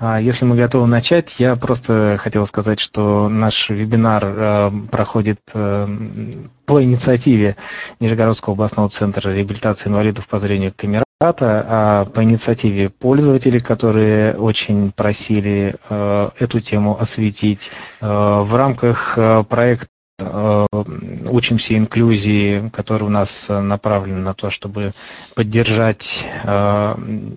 А если мы готовы начать, я просто хотел сказать, что наш вебинар э, проходит э, по инициативе Нижегородского областного центра реабилитации инвалидов по зрению Камерата, а по инициативе пользователей, которые очень просили э, эту тему осветить. В рамках проекта Э, учимся инклюзии, который у нас направлен на то, чтобы поддержать, э,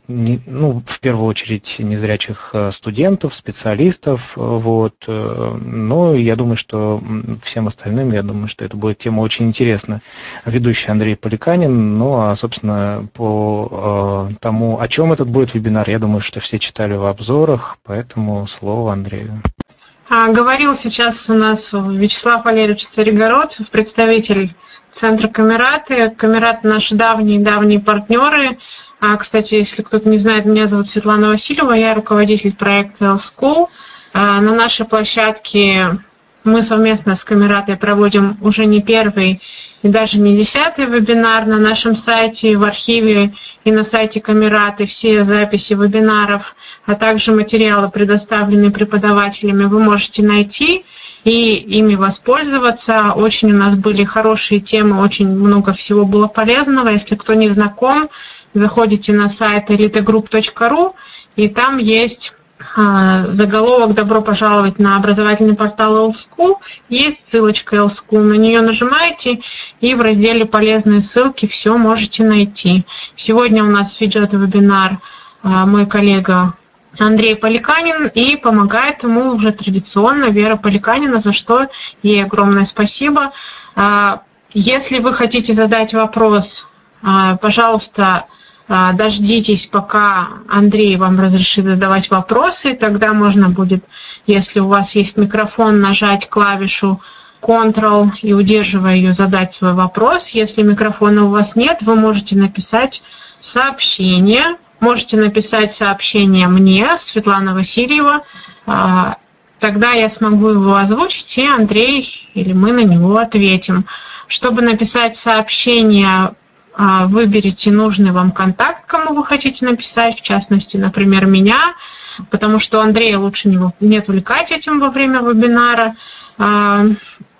ну, в первую очередь, незрячих э, студентов, специалистов, вот. Но я думаю, что всем остальным, я думаю, что это будет тема очень интересная. Ведущий Андрей Поликанин, ну, а, собственно, по тому, о чем этот будет вебинар, я думаю, что все читали в обзорах, поэтому слово Андрею. А, говорил сейчас у нас Вячеслав Валерьевич Царегородцев, представитель Центра Камераты. Камерат наши давние-давние партнеры. А, кстати, если кто-то не знает, меня зовут Светлана Васильева, я руководитель проекта L-School. А, на нашей площадке мы совместно с Камератой проводим уже не первый и даже не десятый вебинар на нашем сайте, в архиве и на сайте Камераты все записи вебинаров, а также материалы, предоставленные преподавателями, вы можете найти и ими воспользоваться. Очень у нас были хорошие темы, очень много всего было полезного. Если кто не знаком, заходите на сайт elitegroup.ru и там есть заголовок «Добро пожаловать на образовательный портал L-School». Есть ссылочка L-School, на нее нажимаете, и в разделе «Полезные ссылки» все можете найти. Сегодня у нас ведет вебинар а, мой коллега Андрей Поликанин, и помогает ему уже традиционно Вера Поликанина, за что ей огромное спасибо. А, если вы хотите задать вопрос, пожалуйста, а, дождитесь, пока Андрей вам разрешит задавать вопросы, тогда можно будет, если у вас есть микрофон, нажать клавишу Ctrl и удерживая ее задать свой вопрос. Если микрофона у вас нет, вы можете написать сообщение. Можете написать сообщение мне, Светлана Васильева. А, тогда я смогу его озвучить, и Андрей или мы на него ответим. Чтобы написать сообщение а, выберите нужный вам контакт, кому вы хотите написать, в частности, например, меня, потому что Андрея лучше не, отвлекать этим во время вебинара. А,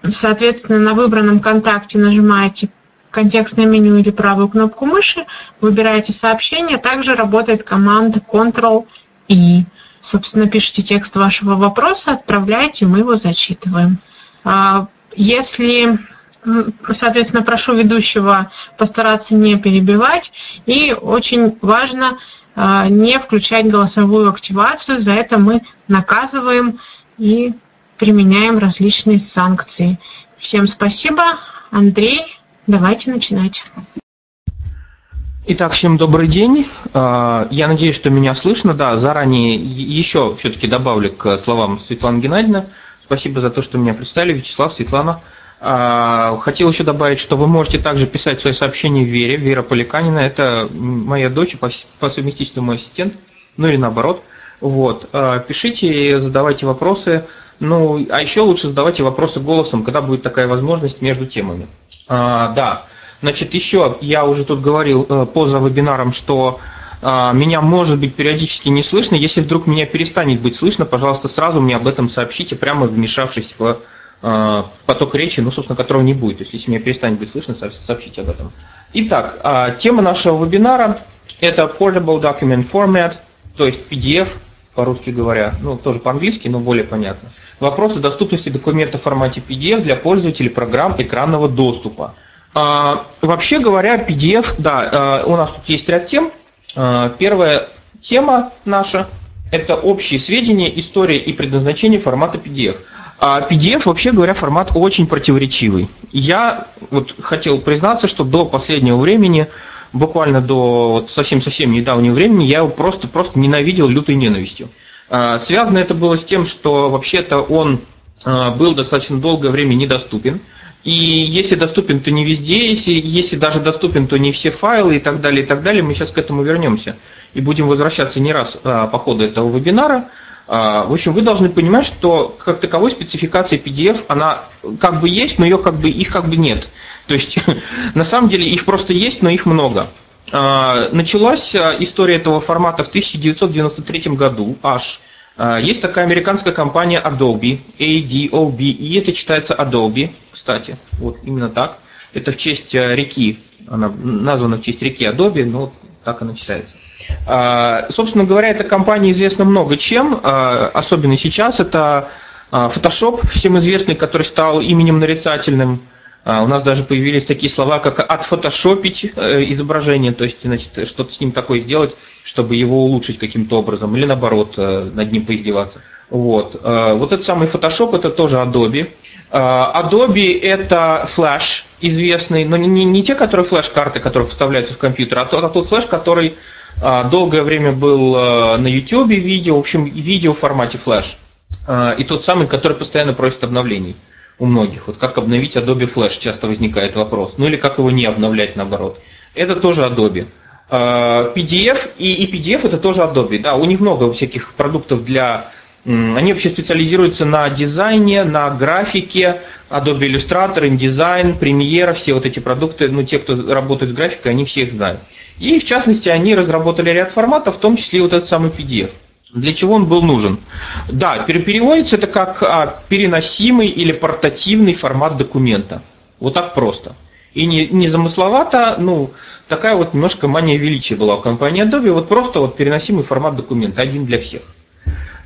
соответственно, на выбранном контакте нажимаете контекстное меню или правую кнопку мыши, выбираете сообщение, также работает команда Ctrl-I. Собственно, пишите текст вашего вопроса, отправляете, мы его зачитываем. А, если Соответственно, прошу ведущего постараться не перебивать. И очень важно а, не включать голосовую активацию. За это мы наказываем и применяем различные санкции. Всем спасибо. Андрей, давайте начинать. Итак, всем добрый день. А, я надеюсь, что меня слышно. Да, заранее еще все-таки добавлю к словам Светланы Геннадьевны. Спасибо за то, что меня представили. Вячеслав, Светлана. А, хотел еще добавить, что вы можете также писать свои сообщения Вере. Вера Поликанина – это моя дочь, по совместительству мой ассистент, ну или наоборот. Вот. А, пишите, задавайте вопросы. Ну, а еще лучше задавайте вопросы голосом, когда будет такая возможность между темами. А, да. Значит, еще я уже тут говорил э, поза вебинаром, что меня может быть периодически не слышно. Если вдруг меня перестанет быть слышно, пожалуйста, сразу мне об этом сообщите, прямо вмешавшись в поток речи, ну, собственно, которого не будет. То есть, если меня перестанет быть слышно, сообщите об этом. Итак, а, тема нашего вебинара – это Portable Document Format, то есть PDF, по-русски говоря, ну, тоже по-английски, но более понятно. Вопросы доступности документа в формате PDF для пользователей программ экранного доступа. А, вообще говоря, PDF, да, э, у нас тут есть ряд тем. А, первая тема наша – это общие сведения, история и предназначение формата PDF – а PDF, вообще говоря, формат очень противоречивый. Я вот хотел признаться, что до последнего времени, буквально до совсем-совсем недавнего времени, я его просто-просто ненавидел лютой ненавистью. А, связано это было с тем, что вообще-то он а, был достаточно долгое время недоступен. И если доступен, то не везде, если, если даже доступен, то не все файлы и так далее, и так далее. Мы сейчас к этому вернемся и будем возвращаться не раз по ходу этого вебинара. А, в общем, вы должны понимать, что как таковой спецификация PDF, она как бы есть, но ее как бы, их как бы нет. То есть, на самом деле, их просто есть, но их много. А, началась а, история этого формата в 1993 году, аж есть такая американская компания Adobe, A-D-O-B, и это читается Adobe, кстати, вот именно так. Это в честь э, реки, она названа в честь реки Adobe, но так она читается. А, собственно говоря, эта компания известна много чем, а, особенно сейчас. Это Photoshop, всем известный, который стал именем нарицательным. У нас даже появились такие слова, как отфотошопить э, изображение, то есть значит, что-то с ним такое сделать, чтобы его улучшить каким-то образом, или наоборот, э, над ним поиздеваться. Вот. вот этот самый Photoshop, это тоже Adobe. Adobe это Flash известный, но не, не те, которые флеш-карты, которые вставляются в компьютер, а тот, а тот флеш, который а, долгое время был а, на YouTube видео, в общем, видео в формате флеш. А, и тот самый, который постоянно просит обновлений у многих. Вот как обновить Adobe Flash, часто возникает вопрос. Ну или как его не обновлять наоборот. Это тоже Adobe. PDF и, и PDF это тоже Adobe. Да, у них много всяких продуктов для они вообще специализируются на дизайне, на графике, Adobe Illustrator, InDesign, Premiere, все вот эти продукты, ну, те, кто работает с графикой, они все их знают. И, в частности, они разработали ряд форматов, в том числе и вот этот самый PDF. Для чего он был нужен? Да, переводится это как а, переносимый или портативный формат документа. Вот так просто. И не, не замысловато, ну, такая вот немножко мания величия была у компании Adobe, вот просто вот переносимый формат документа, один для всех.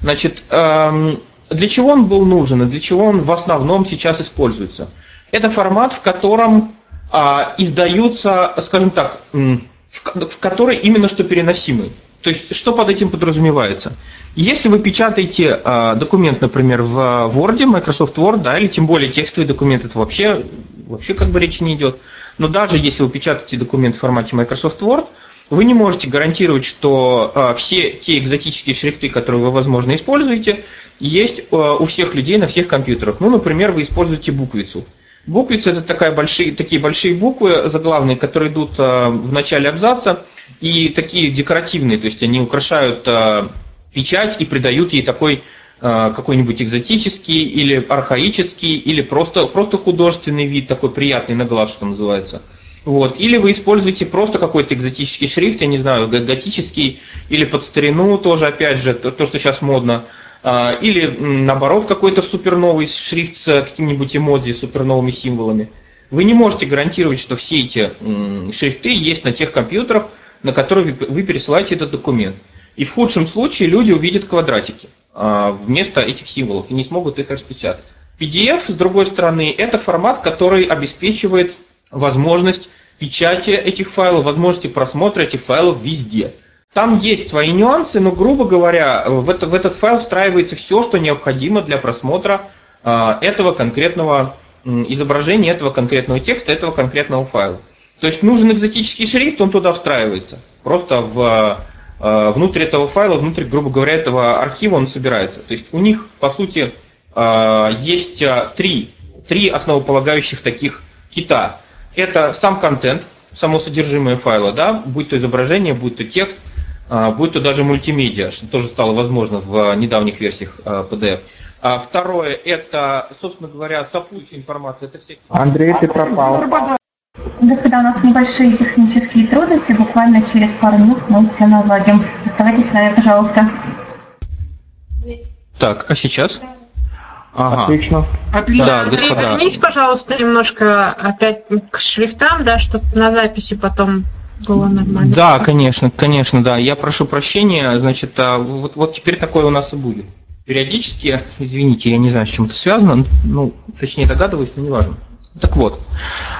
Значит, эм, для чего он был нужен и для чего он в основном сейчас используется? Это формат, в котором а, издаются, скажем так, в, который именно что переносимый. То есть, что под этим подразумевается? Если вы печатаете а, документ, например, в Word, Microsoft Word, да, или тем более текстовый документ, это вообще, вообще как бы речи не идет. Но даже если вы печатаете документ в формате Microsoft Word, вы не можете гарантировать, что э, все те экзотические шрифты, которые вы, возможно, используете, есть э, у всех людей на всех компьютерах. Ну, например, вы используете буквицу. Буквица это такая большие, такие большие буквы заглавные, которые идут э, в начале абзаца, и такие декоративные, то есть они украшают э, печать и придают ей такой э, какой-нибудь экзотический или архаический, или просто, просто художественный вид, такой приятный на глаз, что называется – вот. Или вы используете просто какой-то экзотический шрифт, я не знаю, готический, или под старину тоже, опять же, то, что сейчас модно. А, или наоборот какой-то суперновый шрифт с какими-нибудь эмодзи, суперновыми символами. Вы не можете гарантировать, что все эти шрифты есть на тех компьютерах, на которые вы пересылаете этот документ. И в худшем случае люди увидят квадратики а, вместо этих символов и не смогут их распечатать. PDF, с другой стороны, это формат, который обеспечивает возможность печати этих файлов, возможности просмотра этих файлов везде. Там есть свои нюансы, но, грубо говоря, в, это, в этот файл встраивается все, что необходимо для просмотра э, этого конкретного э, изображения, этого конкретного текста, этого конкретного файла. То есть нужен экзотический шрифт, он туда встраивается. Просто в, э, внутрь этого файла, внутрь, грубо говоря, этого архива он собирается. То есть у них, по сути, э, есть три, три основополагающих таких кита это сам контент, само содержимое файла, да, будь то изображение, будь то текст, а, будь то даже мультимедиа, что тоже стало возможно в недавних версиях PDF. А второе, это, собственно говоря, сопутствующая информация. Это все... Андрей, ты пропал. Господа, у нас небольшие технические трудности. Буквально через пару минут мы все наладим. Оставайтесь с нами, пожалуйста. Так, а сейчас? Ага. Отлично. Отлично. Да, господа. Вернись, пожалуйста, немножко опять к шрифтам, да, чтобы на записи потом было нормально. Да, конечно, конечно, да. Я прошу прощения, значит, а, вот, вот теперь такое у нас и будет. Периодически, извините, я не знаю, с чем это связано, ну, точнее догадываюсь, но неважно. Так вот,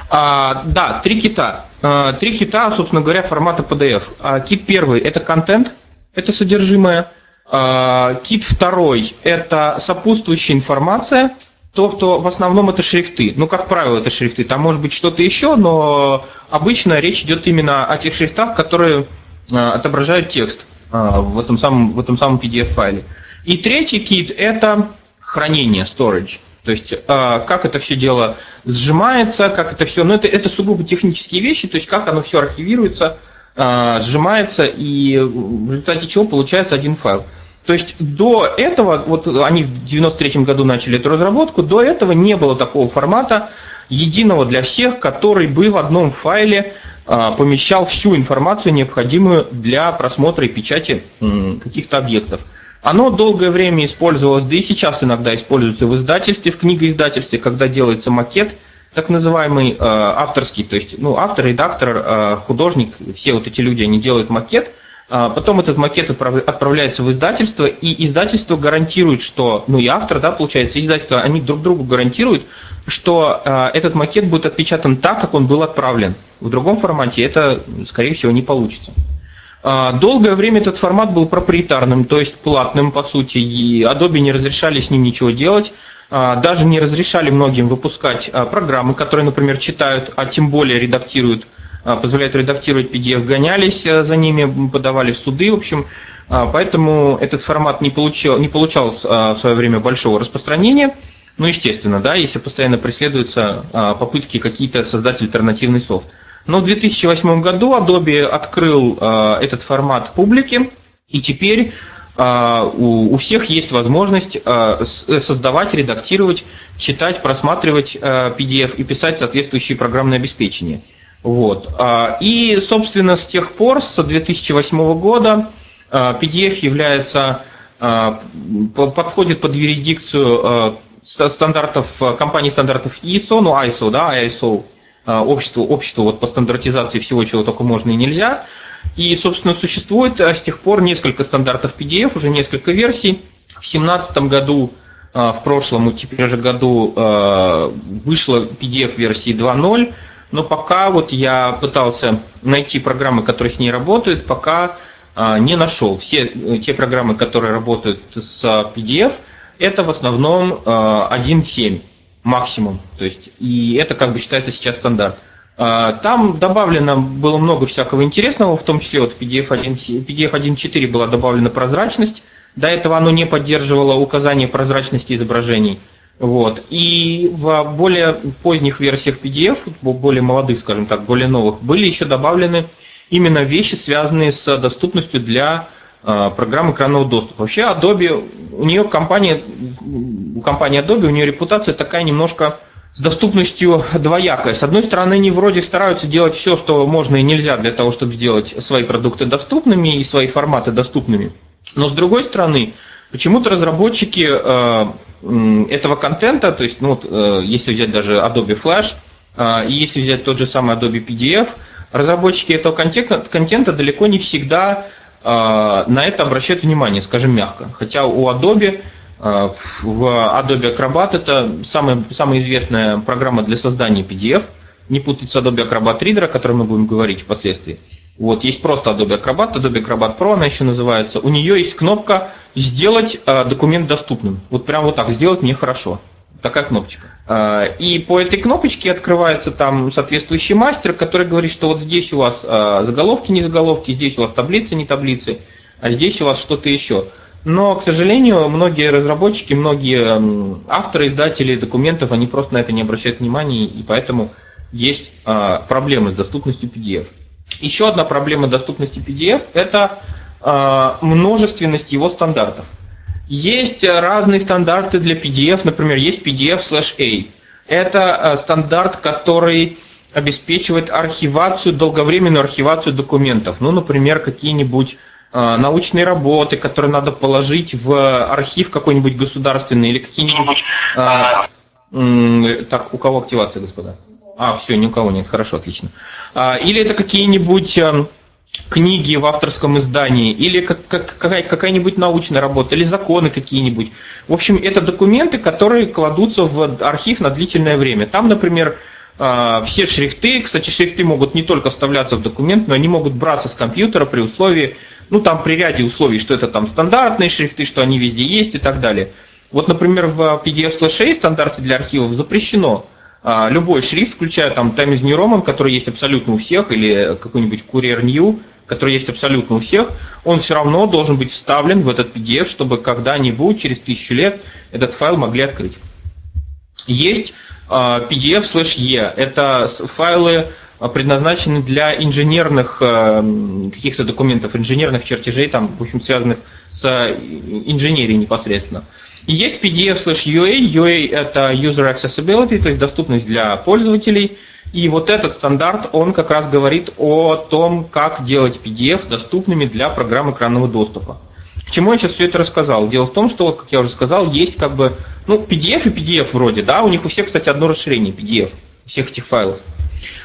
а, да, три кита. А, три кита, собственно говоря, формата PDF. А, кит первый – это контент, это содержимое. А, кит второй – это сопутствующая информация, то, что в основном это шрифты. Ну, как правило, это шрифты. Там может быть что-то еще, но обычно речь идет именно о тех шрифтах, которые а, отображают текст а, в этом самом, в этом самом PDF-файле. И третий кит – это хранение, storage. То есть, как это все дело сжимается, как это все, ну, это, это сугубо технические вещи, то есть, как оно все архивируется, сжимается, и в результате чего получается один файл. То есть до этого, вот они в 93 году начали эту разработку, до этого не было такого формата единого для всех, который бы в одном файле а, помещал всю информацию, необходимую для просмотра и печати каких-то объектов. Оно долгое время использовалось, да и сейчас иногда используется в издательстве, в книгоиздательстве, когда делается макет, так называемый э, авторский, то есть ну, автор, редактор, э, художник, все вот эти люди, они делают макет, а Потом этот макет отправляется в издательство, и издательство гарантирует, что, ну и автор, да, получается, издательство, они друг другу гарантируют, что э, этот макет будет отпечатан так, как он был отправлен. В другом формате это, скорее всего, не получится. Э, долгое время этот формат был проприетарным, то есть платным, по сути, и Adobe не разрешали с ним ничего делать. Э, даже не разрешали многим выпускать э, программы, которые, например, читают, а тем более редактируют а, позволяют редактировать PDF, гонялись за ними, подавали в суды, в общем, а, поэтому этот формат не получал, не получал а, в свое время большого распространения. Ну, естественно, да, если постоянно преследуются попытки какие-то создать альтернативный софт. Но в 2008 году Adobe открыл этот формат публике, и теперь у всех есть возможность создавать, редактировать, читать, просматривать PDF и писать соответствующие программные обеспечения. Вот. А, и, собственно, с тех пор, с 2008 года, а, PDF является, а, подходит под юрисдикцию стандартов, компании стандартов ISO, ну ISO, да, ISO, общество, общество вот по стандартизации всего, чего только можно и нельзя. И, собственно, существует с тех пор несколько стандартов PDF, уже несколько версий. В 2017 году, в прошлом, теперь уже году, вышла PDF-версии 2.0, но пока вот я пытался найти программы, которые с ней работают, пока а, не нашел. Все э, те программы, которые работают с PDF, это в основном 1.7 а, максимум. То есть, и это как бы считается сейчас стандарт. А, там добавлено было много всякого интересного, в том числе вот в PDF 1.4 PDF 1 была добавлена прозрачность. До этого оно не поддерживало указание прозрачности изображений. Вот. И в более поздних версиях PDF, более молодых, скажем так, более новых, были еще добавлены именно вещи, связанные с доступностью для э, программ экранного доступа. Вообще Adobe, у нее компания, у компании Adobe, у нее репутация такая немножко с доступностью двоякая. С одной стороны, они вроде стараются делать все, что можно и нельзя для того, чтобы сделать свои продукты доступными и свои форматы доступными. Но с другой стороны, почему-то разработчики э, этого контента, то есть, ну, вот, э, если взять даже Adobe Flash, э, и если взять тот же самый Adobe PDF, разработчики этого контента, контента далеко не всегда э, на это обращают внимание, скажем мягко. Хотя у Adobe в Adobe Acrobat это самая, самая известная программа для создания PDF, не путать с Adobe Acrobat Reader, о котором мы будем говорить впоследствии. Вот, есть просто Adobe Acrobat, Adobe Acrobat Pro она еще называется. У нее есть кнопка «Сделать э, документ доступным». Вот прям вот так, «Сделать мне хорошо». Такая кнопочка. Э, и по этой кнопочке открывается там соответствующий мастер, который говорит, что вот здесь у вас заголовки, не заголовки, здесь у вас таблицы, не таблицы, а здесь у вас что-то еще. Но, к сожалению, многие разработчики, многие авторы, издатели документов, они просто на это не обращают внимания, и поэтому есть проблемы с доступностью PDF. Еще одна проблема доступности PDF – это э, множественность его стандартов. Есть разные стандарты для PDF, например, есть PDF/A. Это э, стандарт, который обеспечивает архивацию, долговременную архивацию документов. Ну, например, какие-нибудь э, научные работы, которые надо положить в архив какой-нибудь государственный или какие-нибудь... Э, так, у кого активация, господа? А, все, ни у кого нет, хорошо, отлично. А, или это какие-нибудь эм, книги в авторском издании, или как, как, какая-нибудь научная работа, или законы какие-нибудь. В общем, это документы, которые кладутся в архив на длительное время. Там, например, а, все шрифты, кстати, шрифты могут не только вставляться в документ, но они могут браться с компьютера при условии, ну там при ряде условий, что это там стандартные шрифты, что они везде есть и так далее. Вот, например, в PDF-слэше стандарте для архивов запрещено а, любой шрифт, включая там Times New Roman, который есть абсолютно у всех, или какой-нибудь Courier New, который есть абсолютно у всех, он все равно должен быть вставлен в этот PDF, чтобы когда-нибудь, через тысячу лет, этот файл могли открыть. Есть PDF slash E. Это файлы предназначены для инженерных uh, каких-то документов, инженерных чертежей, там, в общем, связанных с инженерией непосредственно. И есть PDF slash UA. UA это User Accessibility, то есть доступность для пользователей. И вот этот стандарт, он как раз говорит о том, как делать PDF доступными для программ экранного доступа. К чему я сейчас все это рассказал? Дело в том, что, как я уже сказал, есть как бы, ну, PDF и PDF вроде, да, у них у всех, кстати, одно расширение PDF, всех этих файлов.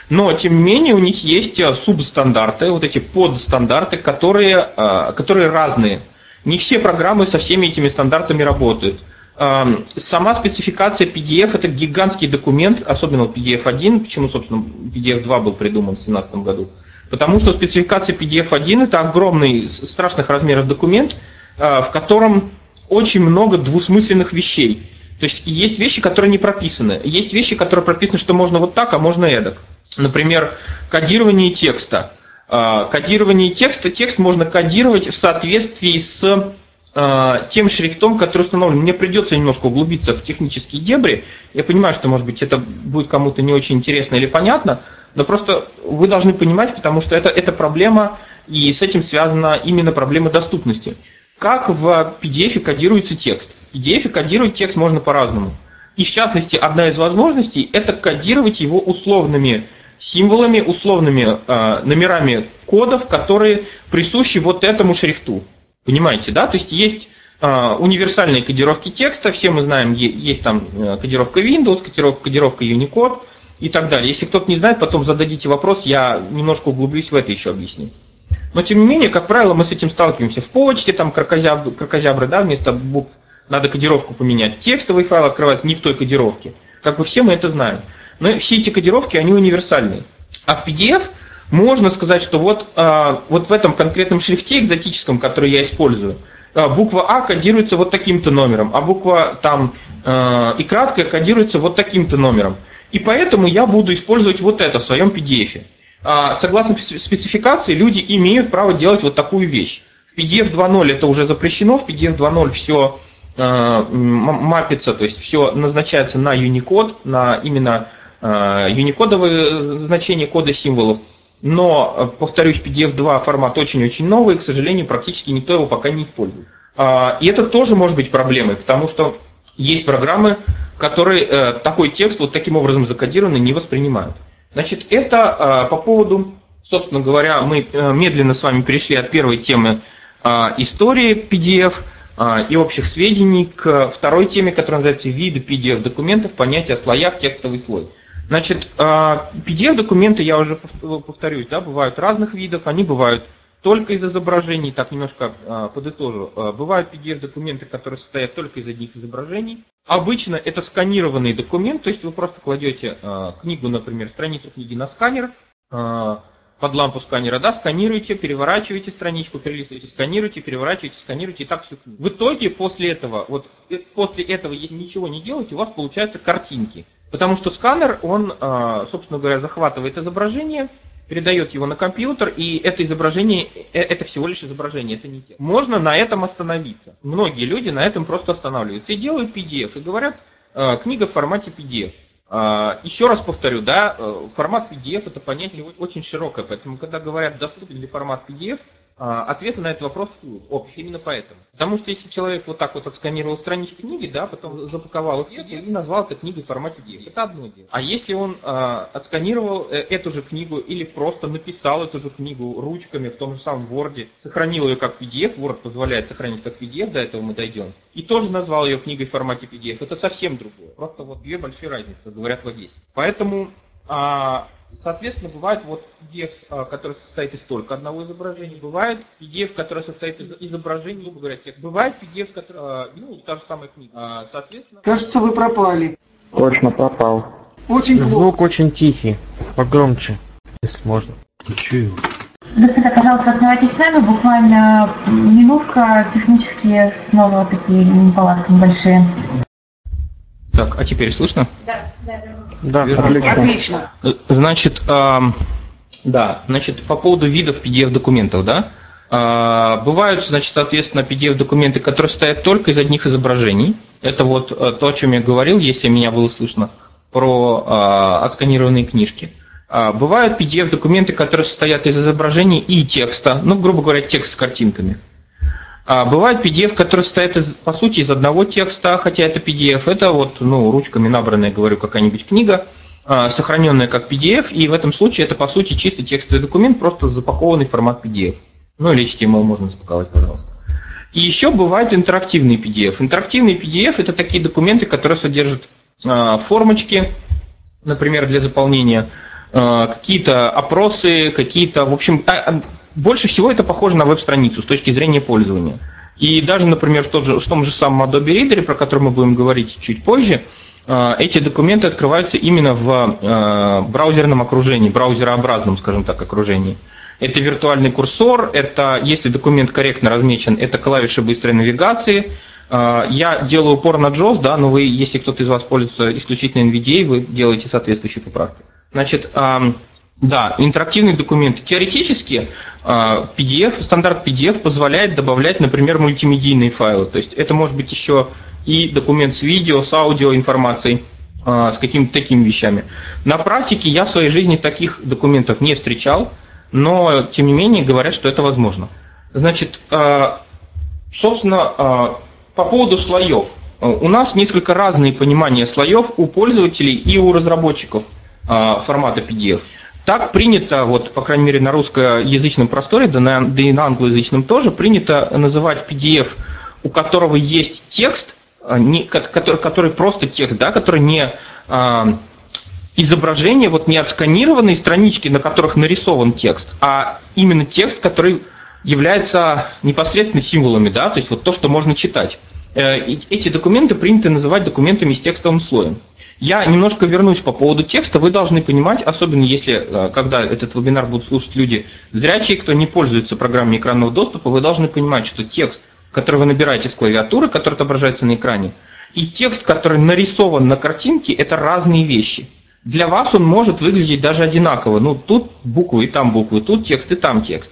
Но, тем не менее, у них есть э, субстандарты, вот эти подстандарты, которые, э, которые разные. Не все программы со всеми этими стандартами работают. Эм, сама спецификация PDF это гигантский документ, особенно PDF1, почему, собственно, PDF2 был придуман в 2017 году. Потому что спецификация PDF1 это огромный, страшных размеров документ, э, в котором очень много двусмысленных вещей. То есть есть вещи, которые не прописаны. Есть вещи, которые прописаны, что можно вот так, а можно эдак. Например, кодирование текста. А, кодирование текста. Текст можно кодировать в соответствии с а, тем шрифтом, который установлен. Мне придется немножко углубиться в технические дебри. Я понимаю, что, может быть, это будет кому-то не очень интересно или понятно, но просто вы должны понимать, потому что это, это проблема, и с этим связана именно проблема доступности. Как в PDF кодируется текст? PDF кодировать текст можно по-разному. И в частности, одна из возможностей – это кодировать его условными символами, условными э, номерами кодов, которые присущи вот этому шрифту. Понимаете, да? То есть есть э, универсальные кодировки текста, все мы знаем, есть там э, кодировка Windows, кодировка, кодировка Unicode и так далее. Если кто-то не знает, потом зададите вопрос, я немножко углублюсь в это еще объясню. Но тем не менее, как правило, мы с этим сталкиваемся в почте, там крокозябры, крокозябры да, вместо букв надо кодировку поменять. Текстовый файл открывается не в той кодировке. Как бы все мы это знаем. Но все эти кодировки, они универсальные. А в PDF можно сказать, что вот, а, вот в этом конкретном шрифте экзотическом, который я использую, а, буква А кодируется вот таким-то номером, а буква там а, и краткая кодируется вот таким-то номером. И поэтому я буду использовать вот это в своем PDF. Согласно спецификации, люди имеют право делать вот такую вещь. В PDF 2.0 это уже запрещено, в PDF 2.0 все мапится, то есть все назначается на Unicode, на именно юникодовые значения кода символов. Но, повторюсь, PDF2 формат очень-очень новый, к сожалению, практически никто его пока не использует. А, и это тоже может быть проблемой, потому что есть программы, которые э, такой текст вот таким образом закодированный не воспринимают. Значит, это по поводу, собственно говоря, мы э, медленно с вами перешли от первой темы истории PDF и общих сведений к второй теме, которая называется виды PDF документов, понятие о слоях, текстовый слой. Значит, PDF-документы, а, я уже повторюсь, да, бывают разных видов, они бывают только из изображений, так немножко а, подытожу. А, бывают PDF-документы, которые состоят только из одних изображений. Обычно это сканированный документ, то есть вы просто кладете книгу, например, страницу книги на сканер, под лампу сканера, да, сканируете, переворачиваете страничку, перелистываете, сканируете, переворачиваете, сканируете и так книгу. В итоге после этого, вот э, после этого, если ничего не делаете, у вас получаются картинки. Потому что сканер, он, а, собственно говоря, захватывает изображение, передает его на компьютер, и это изображение, э, это всего лишь изображение, это не текст. Можно на этом остановиться. Многие люди на этом просто останавливаются и делают PDF, и говорят, а, книга в формате PDF. А, еще раз повторю, да, э, формат PDF это понятие очень широкое, поэтому когда говорят доступен ли формат PDF, а, ответа на этот вопрос общий, именно поэтому. Потому что если человек вот так вот отсканировал странички книги, да, потом запаковал их и назвал это книгой в формате PDF, это одно дело. А если он э, отсканировал эту же книгу или просто написал эту же книгу ручками в том же самом Word, сохранил ее как PDF, Word позволяет сохранить как PDF, до этого мы дойдем, и тоже назвал ее книгой в формате PDF, это совсем другое. Просто вот две большие разницы, говорят вот здесь. Поэтому а, Соответственно, бывает вот PDF, а, который состоит из только одного изображения, бывает PDF, который состоит из изображений, грубо говоря, текст. Бывает PDF, который, а, ну, та же самая книга. А, соответственно... Кажется, вы пропали. Точно пропал. Очень плохо. Звук очень тихий. Погромче, если можно. Чую. Господа, пожалуйста, оставайтесь с нами. Буквально минутка. Технические снова такие неполадки небольшие. Так, а теперь слышно? Да, да, да. Да, отлично. отлично. Значит, э, да, значит, по поводу видов PDF-документов, да, э, бывают, значит, соответственно, PDF-документы, которые стоят только из одних изображений. Это вот э, то, о чем я говорил, если меня было слышно, про э, отсканированные книжки. Э, бывают PDF-документы, которые состоят из изображений и текста, ну, грубо говоря, текст с картинками. А бывает PDF, который состоит из, по сути из одного текста, хотя это PDF, это вот ну, ручками набранная, говорю, какая-нибудь книга, а, сохраненная как PDF, и в этом случае это по сути чисто текстовый документ, просто запакованный в формат PDF. Ну или HTML можно запаковать, пожалуйста. И еще бывает интерактивный PDF. Интерактивный PDF это такие документы, которые содержат э, формочки, например, для заполнения, э, какие-то опросы, какие-то, в общем, а, больше всего это похоже на веб-страницу с точки зрения пользования. И даже, например, в, тот же, в том же самом Adobe Reader, про который мы будем говорить чуть позже, эти документы открываются именно в браузерном окружении, браузерообразном, скажем так, окружении. Это виртуальный курсор, это, если документ корректно размечен, это клавиши быстрой навигации. А, я делаю упор на JAWS, да, но вы, если кто-то из вас пользуется исключительно NVDA, вы делаете соответствующие поправки. Значит, да, интерактивный документ. Теоретически а, PDF, стандарт PDF позволяет добавлять, например, мультимедийные файлы. То есть это может быть еще и документ с видео, с аудио информацией, а, с какими-то такими вещами. На практике я в своей жизни таких документов не встречал но тем не менее говорят, что это возможно. Значит, э, собственно, по поводу слоев. У нас несколько разные понимания слоев у пользователей и у разработчиков формата PDF. Так принято, вот, по крайней мере, на русскоязычном просторе, да, на, да и на англоязычном тоже, принято называть PDF, у которого есть текст, не, который, который просто текст, да, который не изображение вот не отсканированные странички, на которых нарисован текст, а именно текст, который является непосредственно символами, да, то есть вот то, что можно читать. Э, эти документы принято называть документами с текстовым слоем. Я немножко вернусь по поводу текста. Вы должны понимать, особенно если, э, когда этот вебинар будут слушать люди зрячие, кто не пользуется программой экранного доступа, вы должны понимать, что текст, который вы набираете с клавиатуры, который отображается на экране, и текст, который нарисован на картинке, это разные вещи для вас он может выглядеть даже одинаково. Ну, тут буквы и там буквы, тут текст и там текст.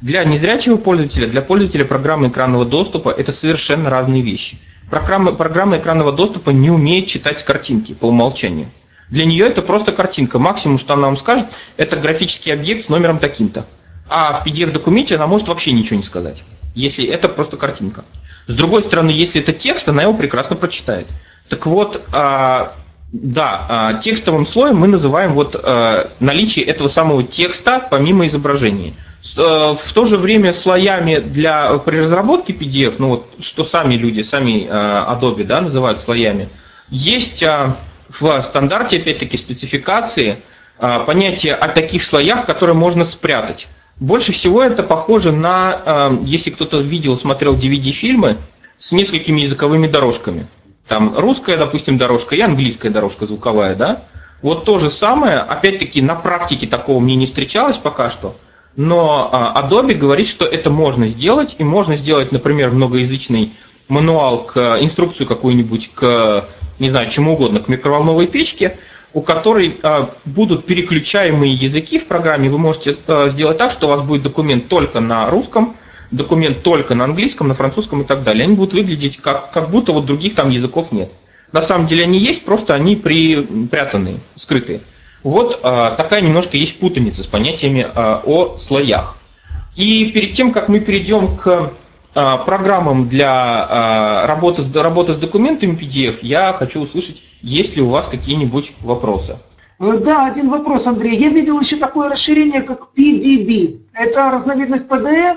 Для незрячего пользователя, для пользователя программы экранного доступа это совершенно разные вещи. Программа, программа экранного доступа не умеет читать картинки по умолчанию. Для нее это просто картинка. Максимум, что она вам скажет, это графический объект с номером таким-то. А в PDF-документе она может вообще ничего не сказать, если это просто картинка. С другой стороны, если это текст, она его прекрасно прочитает. Так вот, а, да, а, текстовым слоем мы называем вот а, наличие этого самого текста помимо изображения. Э, в то же время слоями для, при разработке PDF, ну вот что сами люди, сами а, Adobe да, называют слоями, есть в стандарте, опять-таки, спецификации понятие о таких слоях, которые можно спрятать. Больше всего это похоже на, если кто-то видел, смотрел DVD-фильмы с несколькими языковыми дорожками. Там русская, допустим, дорожка и английская дорожка звуковая, да? Вот то же самое, опять-таки, на практике такого мне не встречалось пока что, но а, Adobe говорит, что это можно сделать, и можно сделать, например, многоязычный мануал к инструкцию какую-нибудь к, не знаю, чему угодно, к микроволновой печке, у которой а, будут переключаемые языки в программе. Вы можете а, сделать так, что у вас будет документ только на русском, документ только на английском, на французском и так далее. Они будут выглядеть как, как будто вот других там языков нет. На самом деле они есть, просто они припрятанные, скрытые. Вот а, такая немножко есть путаница с понятиями а, о слоях. И перед тем, как мы перейдем к а, программам для а, работы, с, работы с документами PDF, я хочу услышать, есть ли у вас какие-нибудь вопросы. Э, да, один вопрос, Андрей. Я видел еще такое расширение, как PDB. Это разновидность PDF?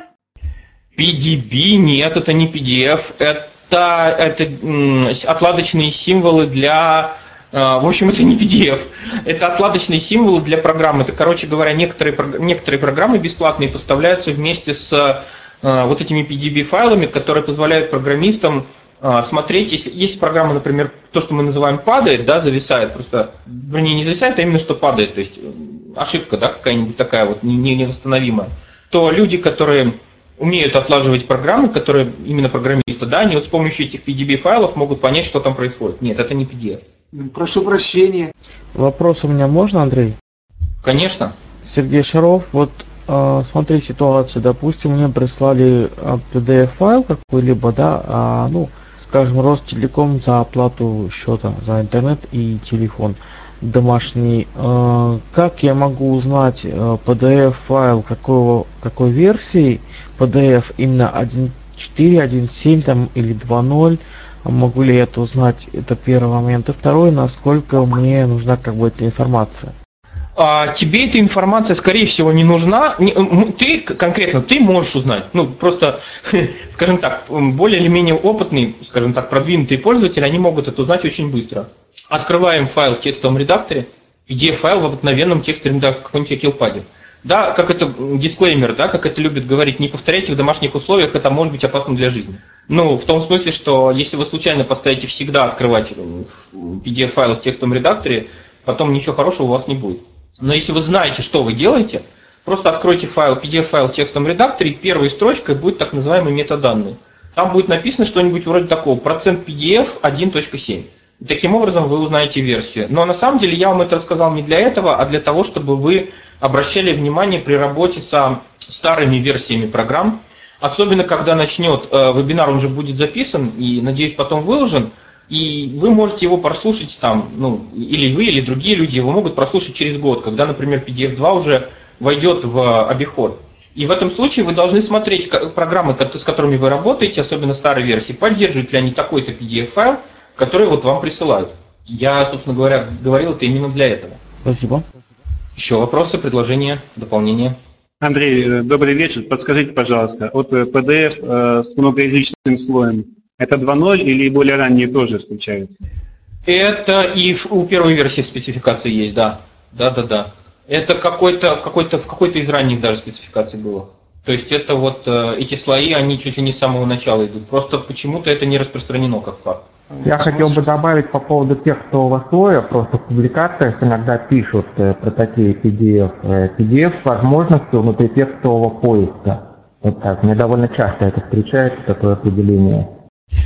PDB, нет, это не PDF, это, это отладочные символы для в общем, это не PDF. Это отладочные символы для программы. Это, короче говоря, некоторые, некоторые программы бесплатные поставляются вместе с э, вот этими PDB-файлами, которые позволяют программистам э, смотреть, если есть программа, например, то, что мы называем падает, да, зависает, просто, вернее, не зависает, а именно что падает, то есть ошибка, да, какая-нибудь такая вот невосстановимая, то люди, которые умеют отлаживать программы, которые именно программисты, да, они вот с помощью этих PDB-файлов могут понять, что там происходит. Нет, это не PDF. Прошу прощения. Вопрос у меня можно, Андрей? Конечно. Сергей Шаров, вот э, смотри ситуацию, допустим, мне прислали а, PDF-файл какой-либо, да, а, ну, скажем, Ростелеком за оплату счета за интернет и телефон домашний. Э, как я могу узнать э, PDF-файл какого, какой версии, PDF именно 1.4, 1.7 там, или 2.0, могу ли я это узнать, это первый момент. И второй, насколько мне нужна как бы эта информация. а, тебе эта информация, скорее всего, не нужна. Ты конкретно, ты можешь узнать. Ну, просто, скажем так, более или менее опытные, скажем так, продвинутые пользователи, они могут это узнать очень быстро. Открываем файл в текстовом редакторе, PDF-файл в обыкновенном текстовом редакторе, какой-нибудь Акилпаде. Да, как это дисклеймер, да, как это любят говорить, не повторяйте в домашних условиях, это может быть опасно для жизни. Ну, в том смысле, что если вы случайно поставите всегда открывать PDF-файл в текстовом редакторе, потом ничего хорошего у вас не будет. Но если вы знаете, что вы делаете, просто откройте файл, PDF-файл в текстовом редакторе, и первой строчкой будет так называемый метаданные. Там будет написано что-нибудь вроде такого, процент PDF 1.7. Таким образом вы узнаете версию. Но на самом деле я вам это рассказал не для этого, а для того, чтобы вы обращали внимание при работе со старыми версиями программ. Особенно, когда начнет э, вебинар, он же будет записан и, надеюсь, потом выложен. И вы можете его прослушать там, ну, или вы, или другие люди его могут прослушать через год, когда, например, PDF2 уже войдет в обиход. И в этом случае вы должны смотреть программы, с которыми вы работаете, особенно старые версии, поддерживают ли они такой-то PDF-файл, который вот вам присылают. Я, собственно говоря, говорил это именно для этого. Спасибо. Еще вопросы, предложения, дополнения? Андрей, э, добрый вечер. Подскажите, пожалуйста, вот PDF э, э, с многоязычным слоем, это 2.0 или более ранние тоже встречаются? Это и у первой версии спецификации есть, да. Да, да, да. Это какой-то, в, какой-то, в какой-то из ранних даже спецификаций было. То есть это вот эти слои, они чуть ли не с самого начала идут. Просто почему-то это не распространено как факт. Я хотел бы добавить по поводу текстового слоя, просто в публикациях иногда пишут э, про такие PDF. Э, PDF с возможностью внутритекстового поиска. Вот так. Мне довольно часто это встречается, такое определение.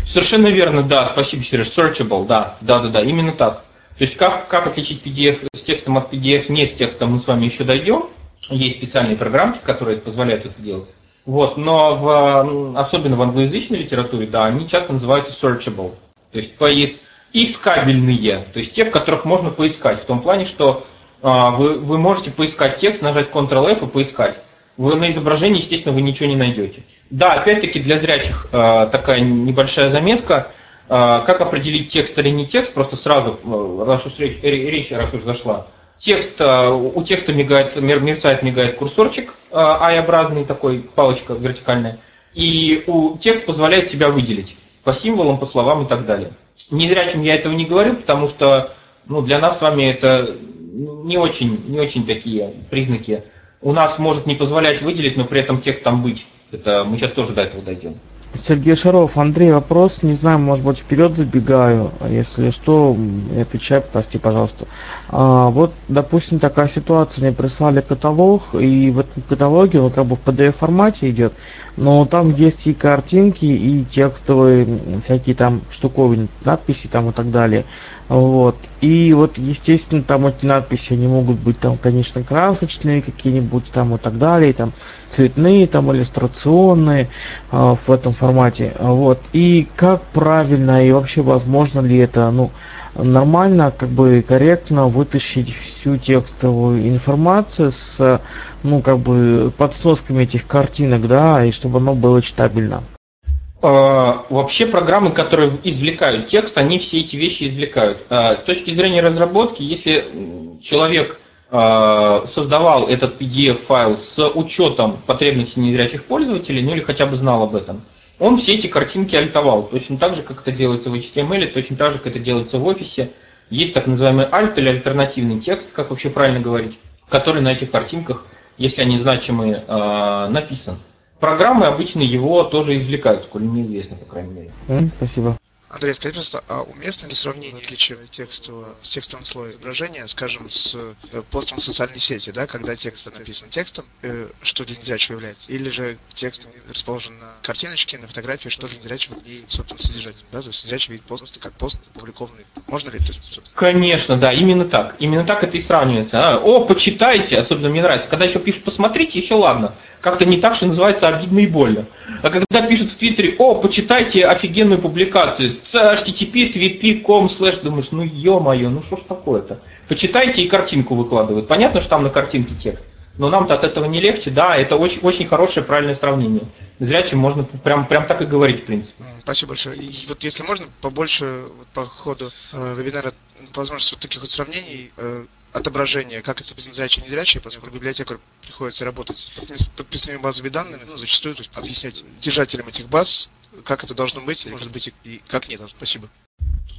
Совершенно верно, да, спасибо, Сереж. Searchable, да, да, да, да, именно так. То есть как, как отличить PDF с текстом от PDF не с текстом, мы с вами еще дойдем. Есть специальные программки, которые позволяют это делать. Вот, но в, особенно в англоязычной литературе, да, они часто называются searchable. То есть поиск, искабельные, то есть те, в которых можно поискать. В том плане, что а, вы, вы можете поискать текст, нажать Ctrl-F и поискать. Вы на изображении, естественно, вы ничего не найдете. Да, опять-таки для зрячих а, такая небольшая заметка. А, как определить текст или не текст, просто сразу, раз уж речь, речь раз уж зашла. Текст, у текста мигает, мерцает, мигает курсорчик I-образный, такой, палочка вертикальная. И у текст позволяет себя выделить по символам, по словам и так далее. Незрячим я этого не говорю, потому что ну, для нас с вами это не очень, не очень такие признаки. У нас может не позволять выделить, но при этом текст там быть. Это мы сейчас тоже до этого дойдем. Сергей Шаров, Андрей, вопрос, не знаю, может быть, вперед забегаю, а если что, отвечай, прости, пожалуйста. А, вот, допустим, такая ситуация, мне прислали каталог, и в этом каталоге, он как бы в PDF-формате идет, но там есть и картинки, и текстовые всякие там штуковины, надписи там и так далее. Вот. И вот, естественно, там эти надписи, они могут быть там, конечно, красочные какие-нибудь там и так далее, там цветные, там иллюстрационные э, в этом формате. Вот. И как правильно и вообще возможно ли это, ну, нормально, как бы корректно вытащить всю текстовую информацию с, ну, как бы под этих картинок, да, и чтобы оно было читабельно. А, вообще программы, которые извлекают текст, они все эти вещи извлекают. А, с точки зрения разработки, если человек а, создавал этот PDF-файл с учетом потребностей незрячих пользователей, ну или хотя бы знал об этом, он все эти картинки альтовал. Точно так же, как это делается в HTML, точно так же, как это делается в офисе. Есть так называемый альт или альтернативный текст, как вообще правильно говорить, который на этих картинках, если они значимые, написан. Программы обычно его тоже извлекают, сколь неизвестно, по крайней мере. Спасибо. Андрей, скажи просто, а уместно ли сравнение отличия текстового, с текстовым слоем изображения, скажем, с э, постом в социальной сети, да, когда текст написан текстом, э, что для незрячего является, или же текст расположен на картиночке, на фотографии, что для незрячего и, собственно, содержать, да, то есть незрячий видит пост как пост опубликованный. Можно ли? То есть, Конечно, да, именно так. Именно так это и сравнивается. А? О, почитайте, особенно мне нравится. Когда еще пишут «посмотрите», еще ладно как-то не так, что называется обидно и больно. А когда пишут в Твиттере, о, почитайте офигенную публикацию, http tweetp.com слэш, думаешь, ну ё-моё, ну что ж такое-то. Почитайте и картинку выкладывают. Понятно, что там на картинке текст. Но нам-то от этого не легче. Да, это очень, очень хорошее, правильное сравнение. Зрячим можно прям, прям так и говорить, в принципе. Спасибо большое. И вот если можно, побольше вот, по ходу э, вебинара, возможно, вот таких вот сравнений, э, отображение, как это незрячий незрячий, поскольку библиотекарю приходится работать с подписными базовыми данными, ну, зачастую то есть, объяснять держателям этих баз, как это должно быть, может быть, и как нет. Спасибо.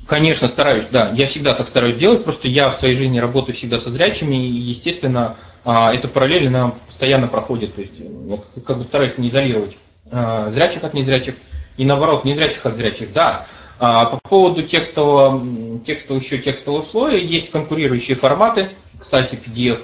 Конечно, стараюсь, да. Я всегда так стараюсь делать, просто я в своей жизни работаю всегда со зрячими, и, естественно, а, это параллельно постоянно проходит. То есть я как бы стараюсь не изолировать а, зрячих от незрячих, и наоборот, незрячих от зрячих. Да, по поводу текстового, текстового еще текстового слоя, есть конкурирующие форматы, кстати, PDF,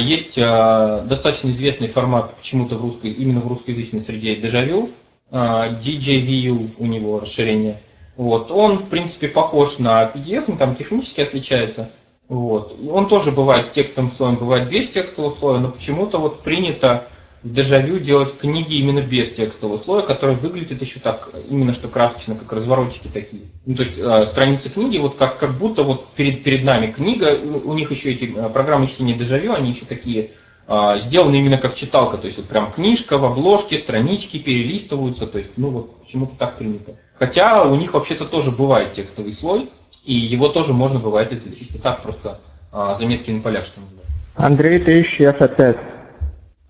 есть достаточно известный формат почему-то в русской, именно в русскоязычной среде Дежавю, DJVU у него расширение – вот. Он, в принципе, похож на PDF, но там технически отличается. Вот. Он тоже бывает с текстовым слоем, бывает без текстового слоя, но почему-то вот принято дежавю делать книги именно без текстового слоя, который выглядит еще так, именно что красочно, как разворотики такие. Ну, то есть э, страницы книги, вот как, как будто вот перед, перед нами книга, у, у них еще эти э, программы чтения дежавю, они еще такие э, сделаны именно как читалка, то есть вот прям книжка в обложке, странички перелистываются, то есть, ну вот почему-то так принято. Хотя у них вообще-то тоже бывает текстовый слой, и его тоже можно бывает изучить. Так просто а, заметки на полях, что называется. Андрей, ты исчез опять.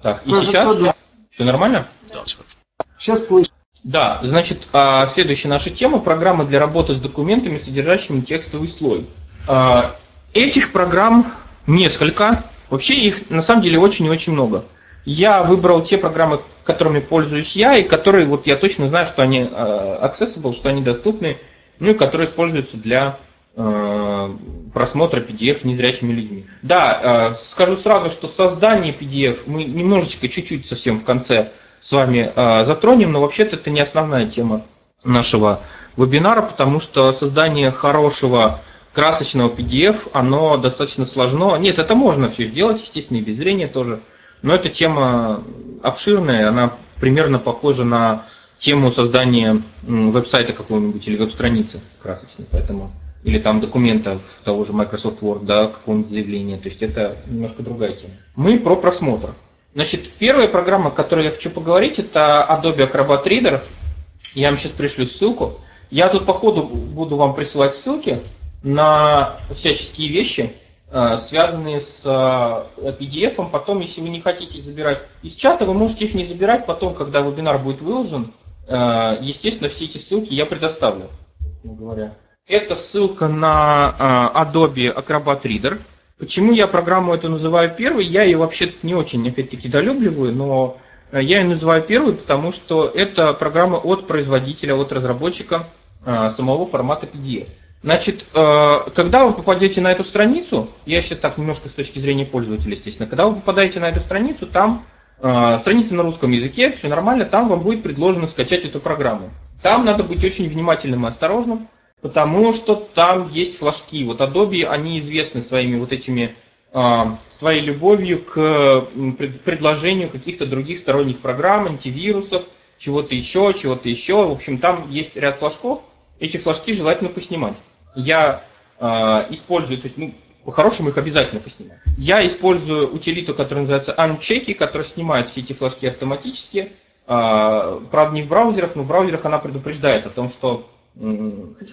Так, и Кажется, сейчас? Да. Все нормально? Да, Сейчас слышу. Да, значит, а, следующая наша тема – программа для работы с документами, содержащими текстовый слой. А, этих программ несколько. Вообще их на самом деле очень и очень много. Я выбрал те программы, которыми пользуюсь я, и которые вот я точно знаю, что они э, accessible, что они доступны, ну и которые используются для просмотра PDF незрячими людьми. Да, э, скажу сразу, что создание PDF мы немножечко, чуть-чуть совсем в конце с вами затронем, но вообще-то это не основная тема нашего вебинара, потому что создание хорошего красочного PDF, оно достаточно сложно. Нет, это можно все сделать, естественно, и без зрения тоже – но эта тема обширная, она примерно похожа на тему создания веб-сайта какого-нибудь или веб-страницы красочной, поэтому или там документа того же Microsoft Word, да, какого-нибудь заявления. То есть это немножко другая тема. Мы про просмотр. Значит, первая программа, о которой я хочу поговорить, это Adobe Acrobat Reader. Я вам сейчас пришлю ссылку. Я тут по ходу буду вам присылать ссылки на всяческие вещи, Э, связанные с э, PDF. Потом, если вы не хотите забирать из чата, вы можете их не забирать потом, когда вебинар будет выложен. Э, естественно, все эти ссылки я предоставлю. Говоря. Это ссылка на Adobe Acrobat Reader. Почему я программу эту называю первой? Я ее вообще не очень, опять-таки, долюбливаю, но я ее называю первой, потому что это программа от производителя, от разработчика самого формата PDF. Значит, когда вы попадете на эту страницу, я сейчас так немножко с точки зрения пользователя, естественно, когда вы попадаете на эту страницу, там страница на русском языке, все нормально, там вам будет предложено скачать эту программу. Там надо быть очень внимательным и осторожным, потому что там есть флажки. Вот Adobe, они известны своими вот этими э, своей любовью к предложению каких-то других сторонних программ, антивирусов, чего-то еще, чего-то еще. В общем, там есть ряд флажков. Эти флажки желательно поснимать я э, использую, то есть, ну, по-хорошему их обязательно поснимать. Я использую утилиту, которая называется Unchecky, которая снимает все эти флажки автоматически. Э, правда, не в браузерах, но в браузерах она предупреждает о том, что...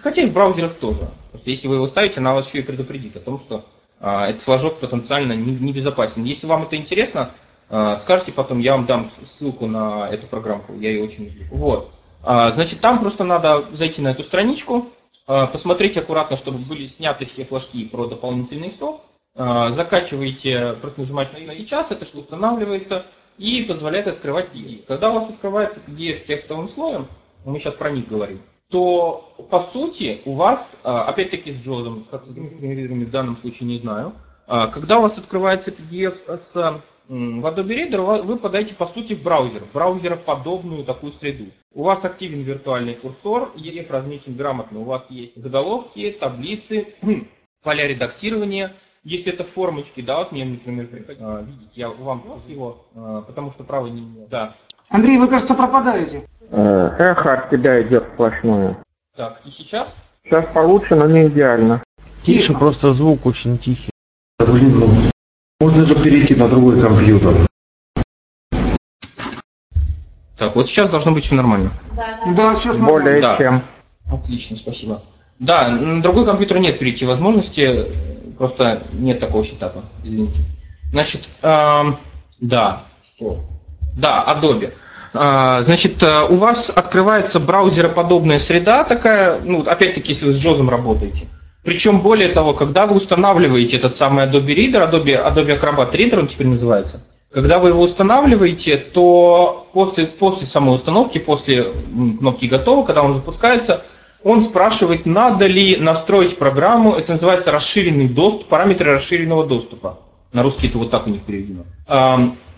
Хотя и в браузерах тоже. Просто если вы его ставите, она вас еще и предупредит о том, что э, этот флажок потенциально небезопасен. Если вам это интересно, э, скажите потом, я вам дам ссылку на эту программку. Я ее очень люблю. Вот. Значит, там просто надо зайти на эту страничку, а, посмотрите аккуратно, чтобы были сняты все флажки про дополнительный сток. А, закачиваете, просто нажимаете на сейчас, это что устанавливается и позволяет открывать PDF. Когда у вас открывается PDF с текстовым слоем, мы сейчас про них говорим, то по сути у вас, а, опять-таки с Джозом, как с другими в данном случае не знаю, когда у вас открывается PDF с в Adobe Reader вы подаете по сути в браузер, в браузероподобную такую среду. У вас активен виртуальный курсор, если размечен грамотно, у вас есть заголовки, таблицы, поля редактирования. Если это формочки, да, вот мне, например, а, видите, я вам его, а, потому что право не имею. Да. Андрей, вы, кажется, пропадаете. Э, эхо от тебя идет сплошное. Так, и сейчас? Сейчас получше, но не идеально. Тише, просто звук очень тихий. Можно же перейти на другой компьютер. Так, вот сейчас должно быть все нормально. Да, сейчас Более да. чем. Отлично, спасибо. Да, на другой компьютер нет перейти возможности, Просто нет такого сетапа, извините. Значит, э, да, что? Да, Adobe. Э, значит, э, у вас открывается браузероподобная среда такая, ну, опять-таки, если вы с JOS работаете. Причем, более того, когда вы устанавливаете этот самый Adobe Reader, Adobe, Adobe Acrobat Reader он теперь называется, когда вы его устанавливаете, то после, после самой установки, после кнопки «Готово», когда он запускается, он спрашивает, надо ли настроить программу, это называется расширенный доступ, параметры расширенного доступа. На русский это вот так у них переведено.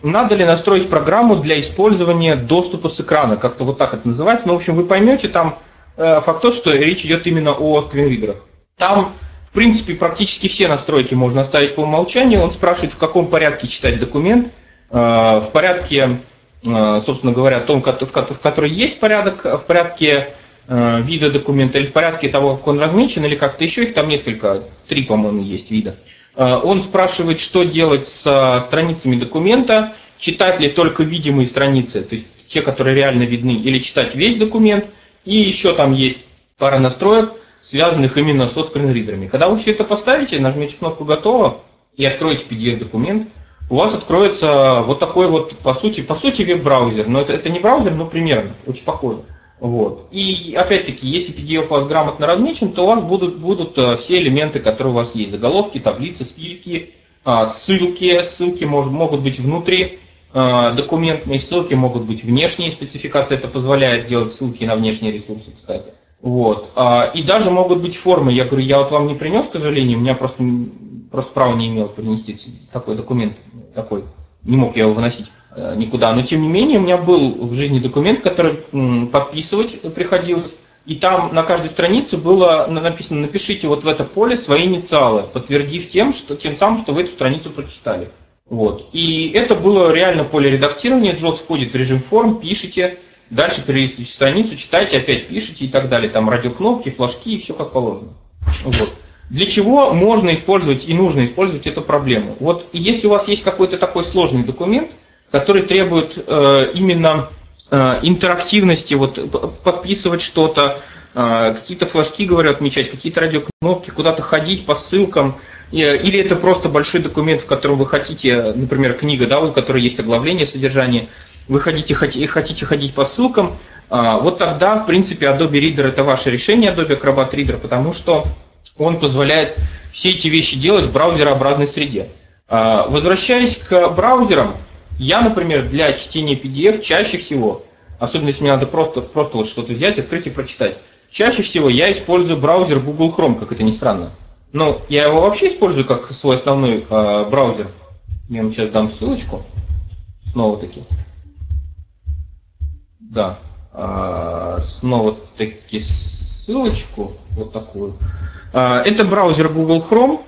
Надо ли настроить программу для использования доступа с экрана, как-то вот так это называется. Ну, в общем, вы поймете там э, факт тот, что речь идет именно о скринридерах. Там, в принципе, практически все настройки можно оставить по умолчанию. Он спрашивает, в каком порядке читать документ, э, в порядке, э, собственно говоря, том, в котором есть порядок, в порядке вида документа или в порядке того, как он размечен, или как-то еще, их там несколько, три, по-моему, есть вида. Он спрашивает, что делать с страницами документа, читать ли только видимые страницы, то есть те, которые реально видны, или читать весь документ. И еще там есть пара настроек, связанных именно со скринридерами. Когда вы все это поставите, нажмете кнопку «Готово» и откроете PDF-документ, у вас откроется вот такой вот, по сути, по сути веб-браузер. Но это, это не браузер, но примерно, очень похоже. Вот. И опять-таки, если PDF у вас грамотно размечен, то у вас будут, будут э, все элементы, которые у вас есть. Заголовки, таблицы, списки, а, ссылки. Ссылки может, могут быть внутри э, документные, ссылки могут быть внешние. Спецификация это позволяет делать ссылки на внешние ресурсы, кстати. Вот. А, и даже могут быть формы. Я говорю, я вот вам не принес, к сожалению, у меня просто, просто права не имел принести такой документ, такой. Не мог я его выносить. Э, никуда. Но тем не менее у меня был в жизни документ, который подписывать приходилось. И там на каждой странице было написано, напишите вот в это поле свои инициалы, подтвердив тем, что, тем самым, что вы эту страницу прочитали. Вот. И это было реально поле редактирования. Джос входит в режим форм, пишите, дальше перелистываете страницу, читайте, опять пишите и так далее. Там радиокнопки, флажки и все как положено. Вот. Для чего можно использовать и нужно использовать эту проблему? Вот если у вас есть какой-то такой сложный документ, который требует э, именно э, интерактивности, вот подписывать что-то, э, какие-то флажки, говорю, отмечать, какие-то радиокнопки, куда-то ходить по ссылкам, или это просто большой документ, в котором вы хотите, например, книга, да, у которой есть оглавление, содержание, вы хотите, хотите ходить по ссылкам, вот тогда, в принципе, Adobe Reader это ваше решение, Adobe Acrobat Reader, потому что он позволяет все эти вещи делать в браузерообразной среде. Возвращаясь к браузерам, я, например, для чтения PDF чаще всего, особенно если мне надо просто, просто вот что-то взять, открыть и прочитать, чаще всего я использую браузер Google Chrome, как это ни странно. Но я его вообще использую как свой основной э, браузер. Я вам сейчас дам ссылочку. Снова таки. Да. Э, снова таки ссылочку. Вот такую. Э, это браузер Google Chrome.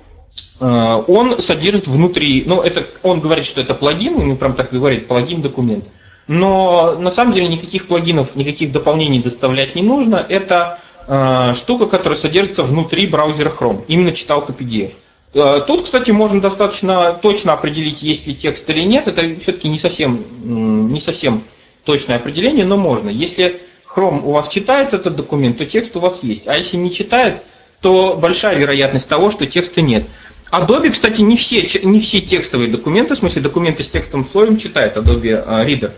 Э, он содержит внутри, ну, это, он говорит, что это плагин, он прям так говорит, плагин документ. Но на самом деле никаких плагинов, никаких дополнений доставлять не нужно. Это э, штука, которая содержится внутри браузера Chrome, именно читалка PDF. Э, тут, кстати, можно достаточно точно определить, есть ли текст или нет. Это все-таки не совсем, не совсем точное определение, но можно. Если Chrome у вас читает этот документ, то текст у вас есть. А если не читает, то большая вероятность того, что текста нет. Adobe, кстати, не все, не все текстовые документы, в смысле документы с текстовым слоем читает Adobe э, Reader.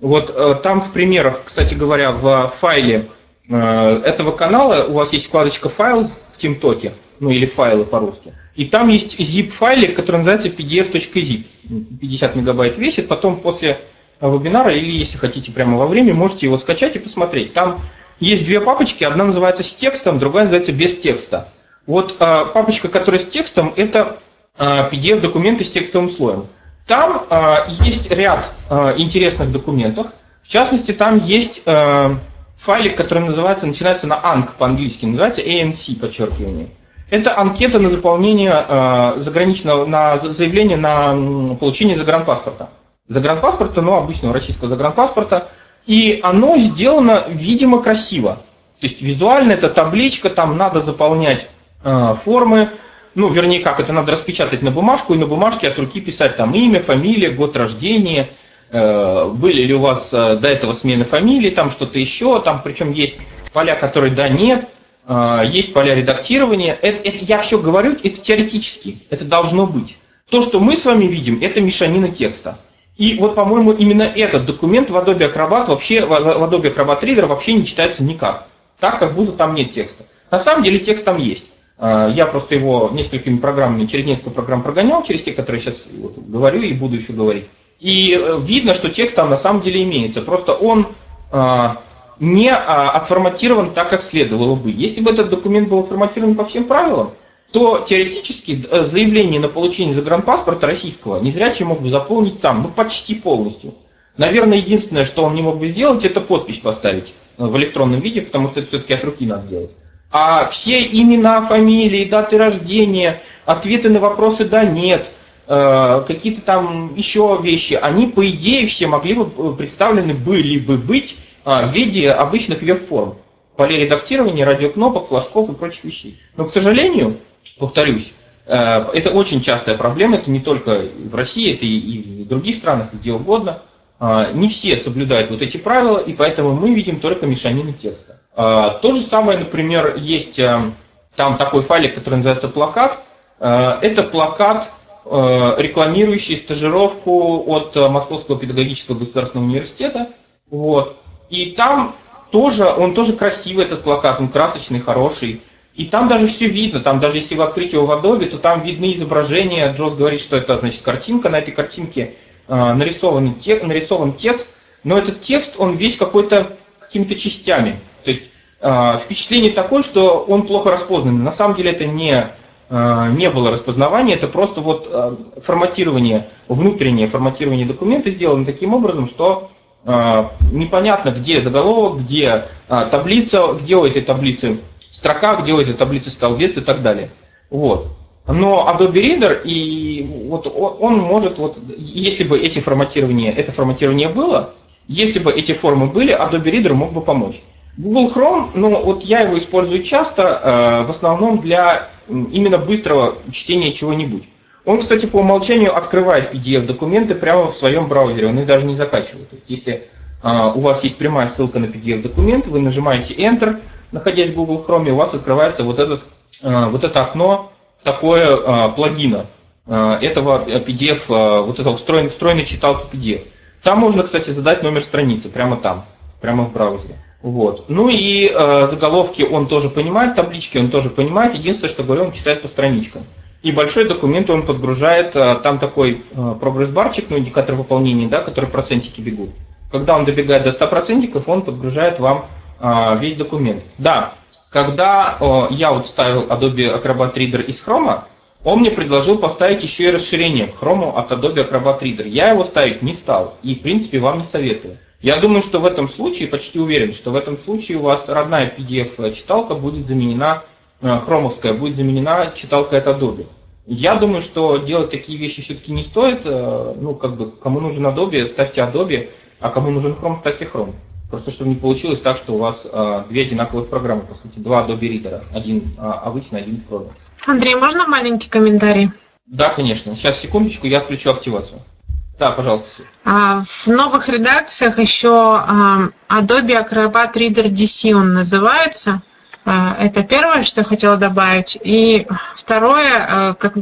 Вот э, там в примерах, кстати говоря, в файле э, этого канала у вас есть вкладочка «Файл» в TeamTalk, ну или «Файлы» по-русски. И там есть zip-файлик, который называется pdf.zip. 50 мегабайт весит, потом после вебинара или если хотите прямо во время, можете его скачать и посмотреть. Там есть две папочки, одна называется с текстом, другая называется без текста. Вот а, папочка, которая с текстом, это а, PDF-документы с текстовым слоем. Там а, есть ряд а, интересных документов. В частности, там есть а, файлик, который называется, начинается на ANC по-английски, называется ANC, подчеркивание. Это анкета на заполнение э, заграничного, на заявление на получение загранпаспорта. Загранпаспорта, ну, обычного российского загранпаспорта. И оно сделано, видимо, красиво. То есть визуально это табличка, там надо заполнять формы, ну, вернее, как, это надо распечатать на бумажку и на бумажке от руки писать там имя, фамилия, год рождения, э, были ли у вас э, до этого смены фамилии, там что-то еще, там причем есть поля, которые да, нет, есть поля редактирования. Это, это я все говорю, это теоретически, это должно быть. То, что мы с вами видим, это мешанина текста. И вот, по-моему, именно этот документ в Adobe Acrobat вообще, в Adobe Acrobat Reader вообще не читается никак. Так, как будто там нет текста. На самом деле текст там есть. А, я просто его несколькими программами, через несколько программ прогонял, через те, которые сейчас вот говорю и буду еще говорить. И э, видно, что текст там на самом деле имеется. Просто он а, не а, отформатирован так, как следовало бы. Если бы этот документ был отформатирован по всем правилам, то теоретически э, заявление на получение загранпаспорта российского незрячий мог бы заполнить сам, ну почти полностью. Наверное, единственное, что он не мог бы сделать, это подпись поставить э, в электронном виде, потому что это все-таки от руки надо делать. А все имена, фамилии, даты рождения, ответы на вопросы «да», «нет», э, какие-то там еще вещи, они, по идее, все могли бы представлены были бы быть в виде обычных веб-форм. Полей редактирования, радиокнопок, флажков и прочих вещей. Но, к сожалению, повторюсь, э, это очень частая проблема, это не только в России, это и в других странах, где угодно. А, не все соблюдают вот эти правила, и поэтому мы видим только мешанины текста. А, то же самое, например, есть э, там такой файлик, который называется плакат. Э, это плакат, рекламирующий стажировку от Московского педагогического государственного университета. Вот. И там тоже, он тоже красивый, этот плакат, он красочный, хороший. И там даже все видно, там даже если вы открыть его в Adobe, то там видны изображения. Джоз говорит, что это значит картинка, на этой картинке э, нарисован, тек, нарисован текст, но этот текст, он весь какой-то какими-то частями. То есть э, впечатление такое, что он плохо распознан. На самом деле это не, э, не было распознавания, это просто вот э, форматирование, внутреннее форматирование документа сделано таким образом, что непонятно, где заголовок, где таблица, где у этой таблицы строка, где у этой таблицы столбец и так далее. Вот. Но Adobe Reader, и вот он может, вот, если бы эти форматирования, это форматирование было, если бы эти формы были, Adobe Reader мог бы помочь. Google Chrome, ну вот я его использую часто, э, в основном для именно быстрого чтения чего-нибудь. Он, кстати, по умолчанию открывает PDF-документы прямо в своем браузере, он их даже не закачивает. То есть, если э, у вас есть прямая ссылка на PDF-документ, вы нажимаете Enter, находясь в Google Chrome, у вас открывается вот, этот, э, вот это окно такое э, плагина э, этого PDF, вот этого встроенной, встроенной читалки PDF. Там можно, кстати, задать номер страницы, прямо там, прямо в браузере. Вот. Ну и э, заголовки он тоже понимает, таблички он тоже понимает. Единственное, что говорю, он читает по страничкам. И большой документ он подгружает, э, там такой э, прогресс-барчик, ну, индикатор выполнения, да, который процентики бегут. Когда он добегает до 100%, он подгружает вам а, весь документ. Да, когда я вот ставил Adobe Acrobat Reader из Chrome, он мне предложил поставить еще и расширение к Chrome от Adobe Acrobat Reader. Я его ставить не стал и, в принципе, вам не советую. Я думаю, что в этом случае, почти уверен, что в этом случае у вас родная PDF-читалка будет заменена, э, хромовская, будет заменена читалкой от Adobe. Я думаю, что делать такие вещи все-таки не стоит. Э, ну, как бы, кому нужен Adobe, ставьте Adobe, а кому нужен Chrome, ставьте Chrome. Просто чтобы не получилось так, что у вас а, две одинаковых программы, по сути, два Adobe Reader. Один обычный, один Chrome. Андрей, можно маленький комментарий? Да, конечно. Сейчас, секундочку, я включу активацию. Да, пожалуйста. А, в новых редакциях еще а, Adobe Acrobat Reader DC он называется. А, это первое, что я хотела добавить. И второе, как,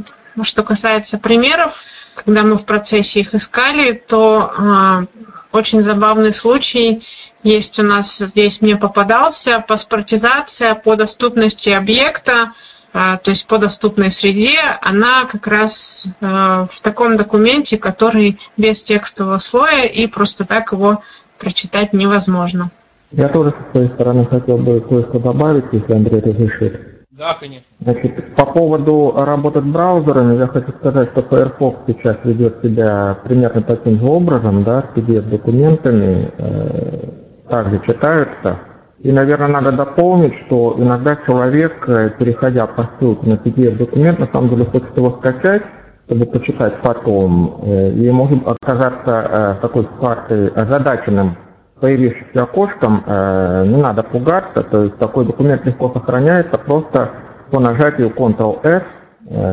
что касается примеров, когда мы в процессе их искали, то очень забавный случай есть у нас здесь, мне попадался, паспортизация по доступности объекта, то есть по доступной среде, она как раз а, в таком документе, который без текстового слоя, и просто так его прочитать невозможно. Я тоже со своей стороны хотел бы кое-что добавить, если Андрей разрешит. Да, конечно. Значит, по поводу работы с браузерами, я хочу сказать, что Firefox сейчас ведет себя примерно таким же образом, да, с PDF-документами э, также читаются. И, наверное, надо дополнить, что иногда человек, э, переходя по ссылке на PDF-документ, на самом деле хочет его скачать, чтобы почитать потом, э, и может оказаться э, такой картой озадаченным появившимся окошком, не надо пугаться, то есть такой документ легко сохраняется, просто по нажатию Ctrl-S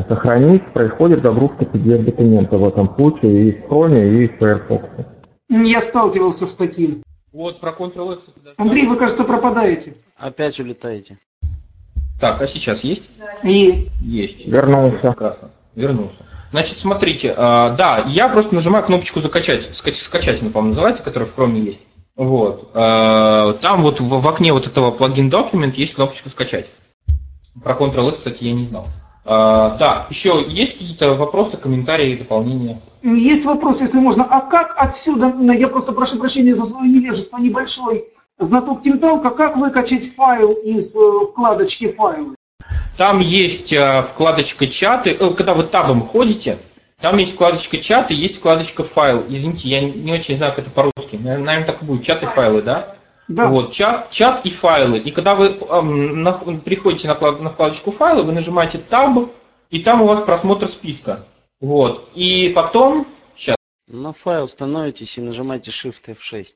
сохранить происходит загрузка PDF-документа в этом случае и в Chrome, и в Firefox. Я сталкивался с таким. Вот, про Ctrl-S. Андрей, вы, кажется, пропадаете. Опять улетаете. Так, а сейчас есть? Есть. Есть. Вернулся. Прекрасно. Вернулся. Значит, смотрите, а, да, я просто нажимаю кнопочку закачать, скач- скачать, она, по-моему, называется, которая в Chrome есть. Вот. А, Там вот в, в окне вот этого плагин Document есть кнопочка скачать. Про Ctrl-S, кстати, я не знал. А, Так, еще есть какие-то вопросы, комментарии, дополнения? Есть вопрос, если можно. А как отсюда, я просто прошу прощения за свое невежество небольшой, знаток Тимталка, как выкачать файл из э, вкладочки файлы? Там есть э, вкладочка чаты, э, когда вы табом ходите, там есть вкладочка чат и есть вкладочка файл. Извините, я не- очень знаю, как это по-русски. Наверное, так и будет. Чат и файлы, да? Да. Вот, чат, чат и файлы. И когда вы эм, на- приходите на, вклад- на вкладочку файлы, вы нажимаете Tab, и там у вас просмотр списка. Вот. И потом, сейчас, На файл становитесь и нажимаете Shift F6.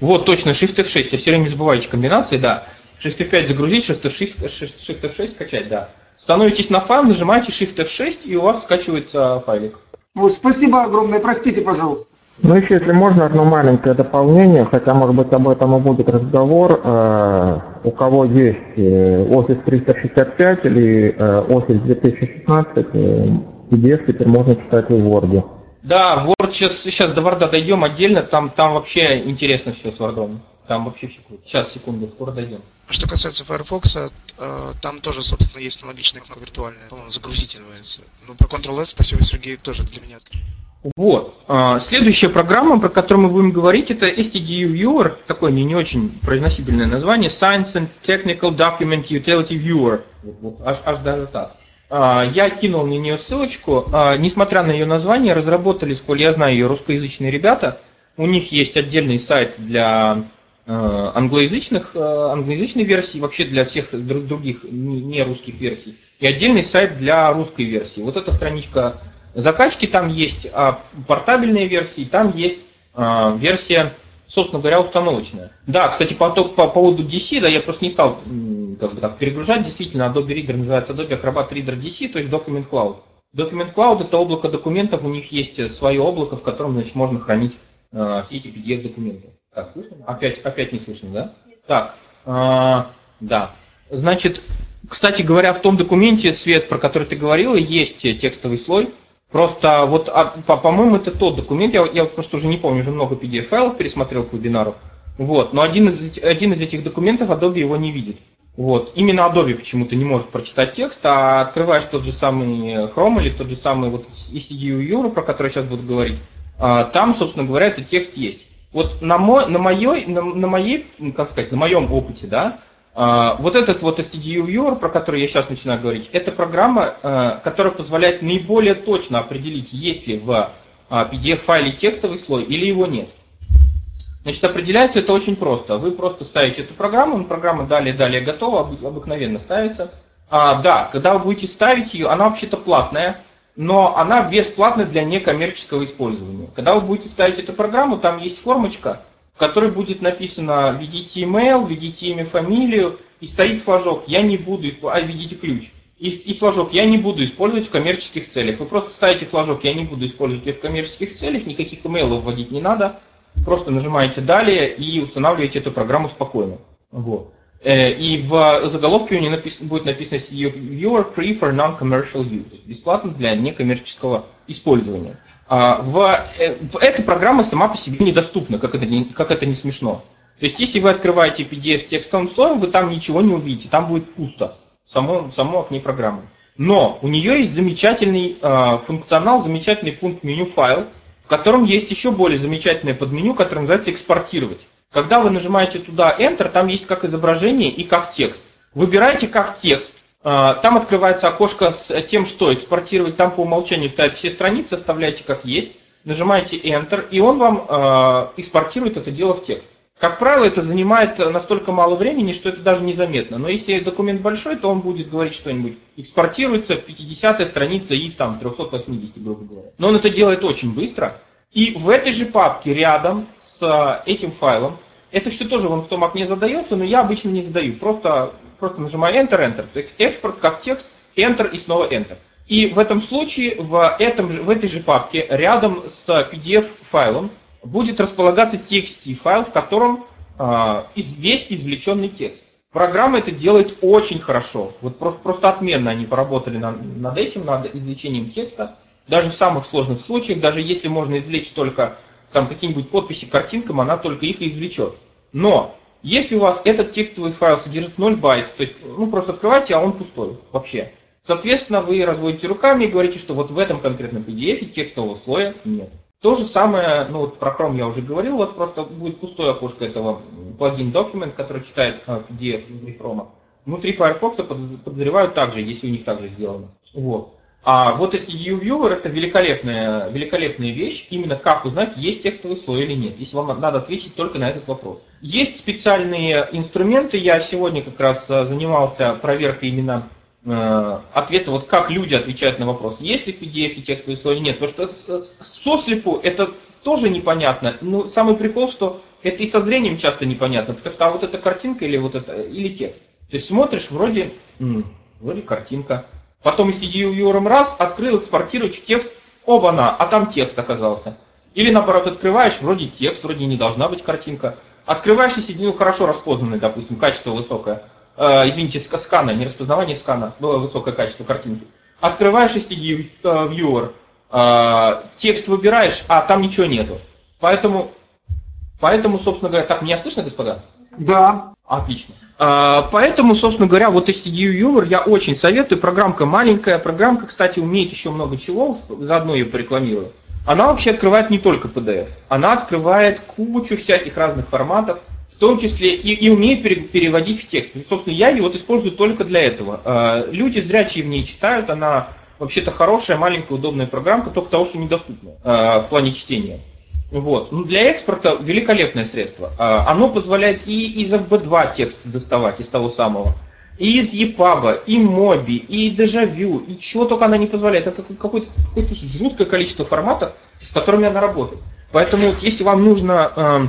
вот точно, Shift F6, я все время забываете комбинации, да. Shift F5 загрузить, Shift F6, Shift Shift F6 скачать, да. Становитесь на файл, нажимаете Shift F6, и у вас скачивается файлик. Вот, спасибо огромное, простите, пожалуйста. Ну, еще, если можно, одно маленькое дополнение, хотя, может быть, об этом и будет разговор. Э, У кого есть э, Office 365 или э, Office 2016, э, PDF теперь можно читать в Word. Да, Word сейчас, сейчас до Word дойдем отдельно, там, там вообще интересно все с Word. Там вообще все круто. Сейчас, секунду, скоро дойдем. Что касается Firefox, там тоже, собственно, есть аналогичная кнопка виртуальная, по-моему, загрузить называется. Ну, про Ctrl-S, спасибо, Сергей, тоже для меня открыт. Вот. А, Следующая программа, про которую мы будем говорить, это STDU Viewer, такое не, не очень произносибельное название, Science and Technical Document Utility Viewer. Вот, вот, аж, аж даже так. А, Я кинул на нее ссылочку. А, Несмотря на ее название, разработали, сколь я знаю, ее русскоязычные ребята. У них есть отдельный сайт для англоязычных, англоязычной версии, вообще для всех друг- других не русских версий. И отдельный сайт для русской версии. Вот эта страничка закачки, там есть а, портабельные версии, там есть а, версия, собственно говоря, установочная. Да, кстати, по, по поводу DC, да, я просто не стал как бы так перегружать, действительно, Adobe Reader называется Adobe Acrobat Reader DC, то есть Document Cloud. Document Cloud это облако документов, у них есть свое облако, в котором, значит, можно хранить а, все эти PDF-документы. Так, слышно? Опять, опять не слышно, да? Так, а, да. Значит, кстати говоря, в том документе, Свет, про который ты говорила, есть э, текстовый слой. Просто вот, а, по- по-моему, это тот документ, я, я просто уже не помню, уже много PDF-файлов пересмотрел к вебинару. Вот, но один из, один из этих документов Adobe его не видит. Вот, именно Adobe почему-то не может прочитать текст, а открываешь тот же самый Chrome или тот же самый вот ECDU Euro, про который сейчас буду говорить, а, там, собственно говоря, этот текст есть. Вот на, мой, на, моей, на, на моей, как сказать, на моем опыте, да, вот этот вот STDU Viewer, про который я сейчас начинаю говорить, это программа, а, которая позволяет наиболее точно определить, есть ли в а, PDF-файле текстовый слой или его нет. Значит, определяется это очень просто. Вы просто ставите эту программу, ну, программа далее-далее готова, обы- обыкновенно ставится. А, да, когда вы будете ставить ее, она вообще-то платная, но она бесплатна для некоммерческого использования. Когда вы будете ставить эту программу, там есть формочка, в которой будет написано «введите email», «введите имя, фамилию», и стоит флажок «я не буду», а «введите ключ». И, и флажок «я не буду использовать в коммерческих целях». Вы просто ставите флажок «я не буду использовать в коммерческих целях», никаких имейлов вводить не надо, просто нажимаете «далее» и устанавливаете эту программу спокойно. Вот. Э, И в заголовке у нее напис- будет написано «You are free for non-commercial use», бесплатно для некоммерческого использования. А, В, э, в- эта программа сама по себе недоступна, как это не, как это не смешно. То есть, если вы открываете PDF текстовым слоем, вы там ничего не увидите, там будет пусто в самом, в самом окне программы. Но у нее есть замечательный э, функционал, замечательный пункт меню файл, в котором есть еще более замечательное подменю, которое называется экспортировать. Когда вы нажимаете туда Enter, там есть как изображение и как текст. Выбираете как текст, там открывается окошко с тем, что экспортировать, там по умолчанию ставят все страницы, оставляете как есть, нажимаете Enter, и он вам э, экспортирует это дело в текст. Как правило, это занимает настолько мало времени, что это даже незаметно. Но если документ большой, то он будет говорить что-нибудь. Экспортируется 50 страница из там 380, грубо говоря. Но он это делает очень быстро. И в этой же папке рядом с этим файлом, это все тоже вон в том окне задается, но я обычно не задаю. Просто, просто нажимаю Enter, Enter. То есть Экспорт как текст, Enter и снова Enter. И в этом случае в, этом в этой же папке рядом с PDF-файлом будет располагаться TXT файл, в котором э, весь извлеченный текст. Программа это делает очень хорошо. Вот просто, просто отменно они поработали над, над этим, над извлечением текста. Даже в самых сложных случаях, даже если можно извлечь только там какие-нибудь подписи картинкам, она только их извлечет. Но если у вас этот текстовый файл содержит 0 байт, то есть, ну просто открывайте, а он пустой вообще. Соответственно, вы разводите руками и говорите, что вот в этом конкретном PDF текстового слоя нет. То же самое, ну вот про Chrome я уже говорил, у вас просто будет пустое окошко этого плагин Document, который читает PDF а, внутри Chrome. Внутри Firefox подозреваю также, если у них также сделано. Вот. А вот STDU Viewer это великолепная, великолепная вещь, именно как узнать, есть текстовый слой или нет, если вам надо ответить только на этот вопрос. Есть специальные инструменты, я сегодня как раз а, занимался проверкой именно э, ответа, вот как люди отвечают на вопрос, есть ли PDF текстовый слой или нет, потому что сослепу это тоже непонятно, но самый прикол, что это и со зрением часто непонятно, потому что а вот эта картинка или вот это, или текст. То есть смотришь, вроде, вроде картинка, Потом если юром раз, открыл, экспортируешь текст, оба-на, а там текст оказался. Или наоборот, открываешь, вроде текст, вроде не должна быть картинка. Открываешь соединил хорошо распознанный, допустим, качество высокое. Э, извините, скана, не распознавание скана, было высокое качество картинки. Открываешь STD Viewer, э, текст выбираешь, а там ничего нету. Поэтому, поэтому, собственно говоря, так меня слышно, господа? Да. Отлично. А, поэтому, собственно говоря, вот STDU Humor я очень советую. Программка маленькая. Программка, кстати, умеет еще много чего, заодно ее порекламирую. Она вообще открывает не только PDF. Она открывает кучу всяких разных форматов, в том числе и, и умеет переводить в текст. И, собственно, я ее вот использую только для этого. А, люди зрячие в ней читают. Она вообще-то хорошая, маленькая, удобная программка, только того, что недоступна а, в плане чтения. Вот. Ну, для экспорта великолепное средство. А, оно позволяет и из FB2 текст доставать, из того самого, и из EPUB, и Mobi, и Дежавю, и чего только она не позволяет. Это какое-то, какое-то жуткое количество форматов, с которыми она работает. Поэтому вот, если вам нужно, а,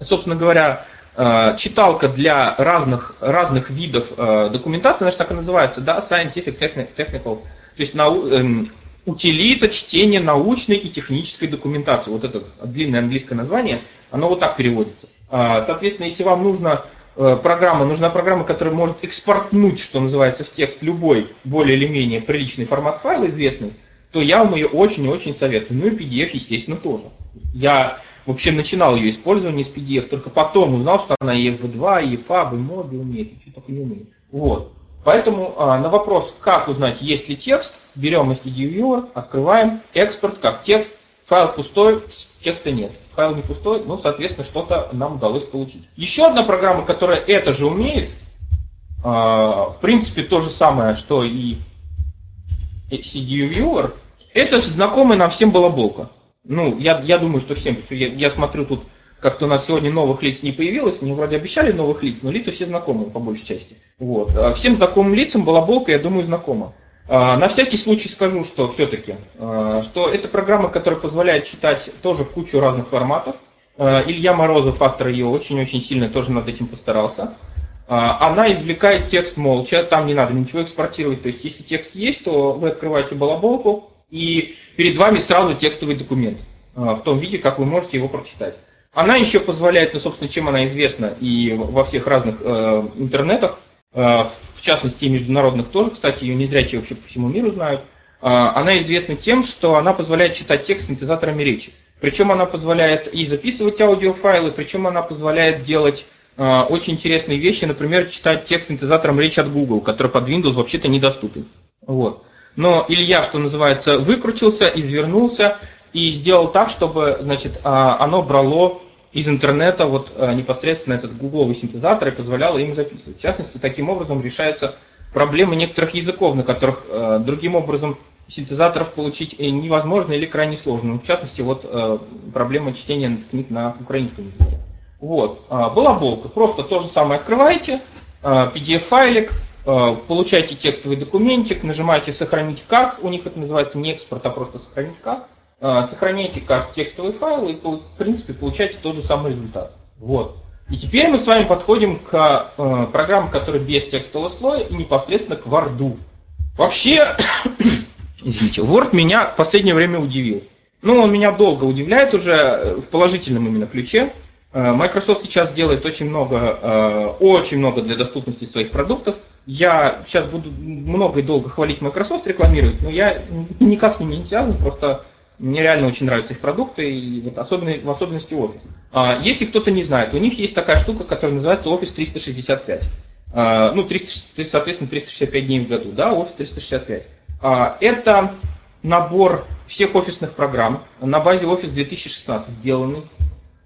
собственно говоря, а, читалка для разных, разных видов документации, значит, так и называется, да, Scientific Technical, то есть эм, утилита чтения научной и технической документации. Вот это длинное английское название, оно вот так переводится. А, соответственно, если вам нужна э, программа, нужна программа, которая может экспортнуть, что называется, в текст любой более или менее приличный формат файла известный, то я вам ее очень-очень советую. Ну и PDF, естественно, тоже. Я вообще начинал ее использование с PDF, только потом узнал, что она и FV2, и EPUB, и MOBI умеет, и что только не умеет. Вот. Поэтому а, на вопрос, как узнать, есть ли текст, берем STD открываем, экспорт как текст, файл пустой, текста нет. Файл не пустой, ну, соответственно, что-то нам удалось получить. Еще одна программа, которая это же умеет, а, в принципе, то же самое, что и STD это знакомая нам всем балаболка. Ну, я, я думаю, что всем, я, я смотрю тут как-то у нас сегодня новых лиц не появилось, мне вроде обещали новых лиц, но лица все знакомые по большей части. Вот. А всем знакомым лицам балаболка, я думаю, знакома. А, на всякий случай скажу, что все-таки, а, что это программа, которая позволяет читать тоже кучу разных форматов. Илья Морозов, автор ее, очень-очень сильно тоже над этим постарался. Она извлекает текст молча, там не надо ничего экспортировать. То есть, если текст есть, то вы открываете балаболку, и перед вами сразу текстовый документ в том виде, как вы можете его прочитать. Она еще позволяет, ну, собственно, чем она известна и во всех разных э, интернетах, э, в частности, и международных тоже, кстати, ее незрячие вообще по всему миру знают. Э, она известна тем, что она позволяет читать текст синтезаторами речи. Причем она позволяет и записывать аудиофайлы, причем она позволяет делать э, очень интересные вещи, например, читать текст синтезатором речи от Google, который под Windows вообще-то недоступен. Вот. Но Илья, что называется, выкрутился, извернулся и сделал так, чтобы значит, а, оно брало из интернета вот а, непосредственно этот гугловый синтезатор и позволяло им записывать. В частности, таким образом решаются проблемы некоторых языков, на которых а, другим образом синтезаторов получить э, невозможно или крайне сложно. В частности, вот проблема чтения книг на украинском языке. Вот. Была болка. Просто то же самое открываете, PDF-файлик, получаете текстовый документик, нажимаете «Сохранить как», у них это называется не экспорт, а просто «Сохранить как», сохраняйте как текстовый файл и, в принципе, получаете тот же самый результат. Вот. И теперь мы с вами подходим к э, программам, которые без текстового слоя и непосредственно к Word. Вообще, извините, Word меня в последнее время удивил. Ну, он меня долго удивляет уже э, в положительном именно ключе. Э, Microsoft сейчас делает очень много, э, очень много для доступности своих продуктов. Я сейчас буду много и долго хвалить Microsoft, рекламировать, но я никак с ними не связан, просто мне реально очень нравятся их продукты, и вот особенно, в особенности Office. А, если кто-то не знает, у них есть такая штука, которая называется Office 365. А, ну, 300, соответственно, 365 дней в году, да, Office 365. А, это набор всех офисных программ на базе Office 2016 сделанный.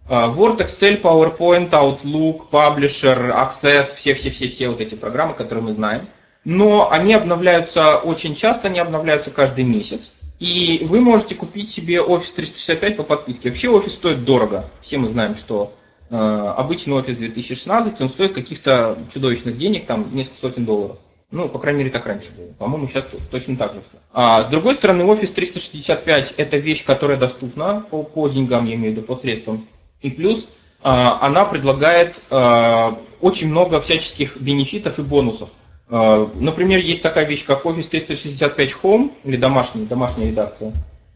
Word, Excel, PowerPoint, Outlook, Publisher, Access, все-все-все-все вот эти программы, которые мы знаем. Но они обновляются очень часто, они обновляются каждый месяц. И вы можете купить себе Office 365 по подписке. Вообще Office стоит дорого. Все мы знаем, что э, обычный Office 2016, он стоит каких-то чудовищных денег, там несколько сотен долларов. Ну, по крайней мере, так раньше было. По-моему, сейчас точно так же все. А, с другой стороны, Office 365 это вещь, которая доступна по, по деньгам, я имею в виду, по средствам. И плюс а, она предлагает а, очень много всяческих бенефитов и бонусов. А, например, есть такая вещь, как Office 365 Home или домашняя, домашняя редакция.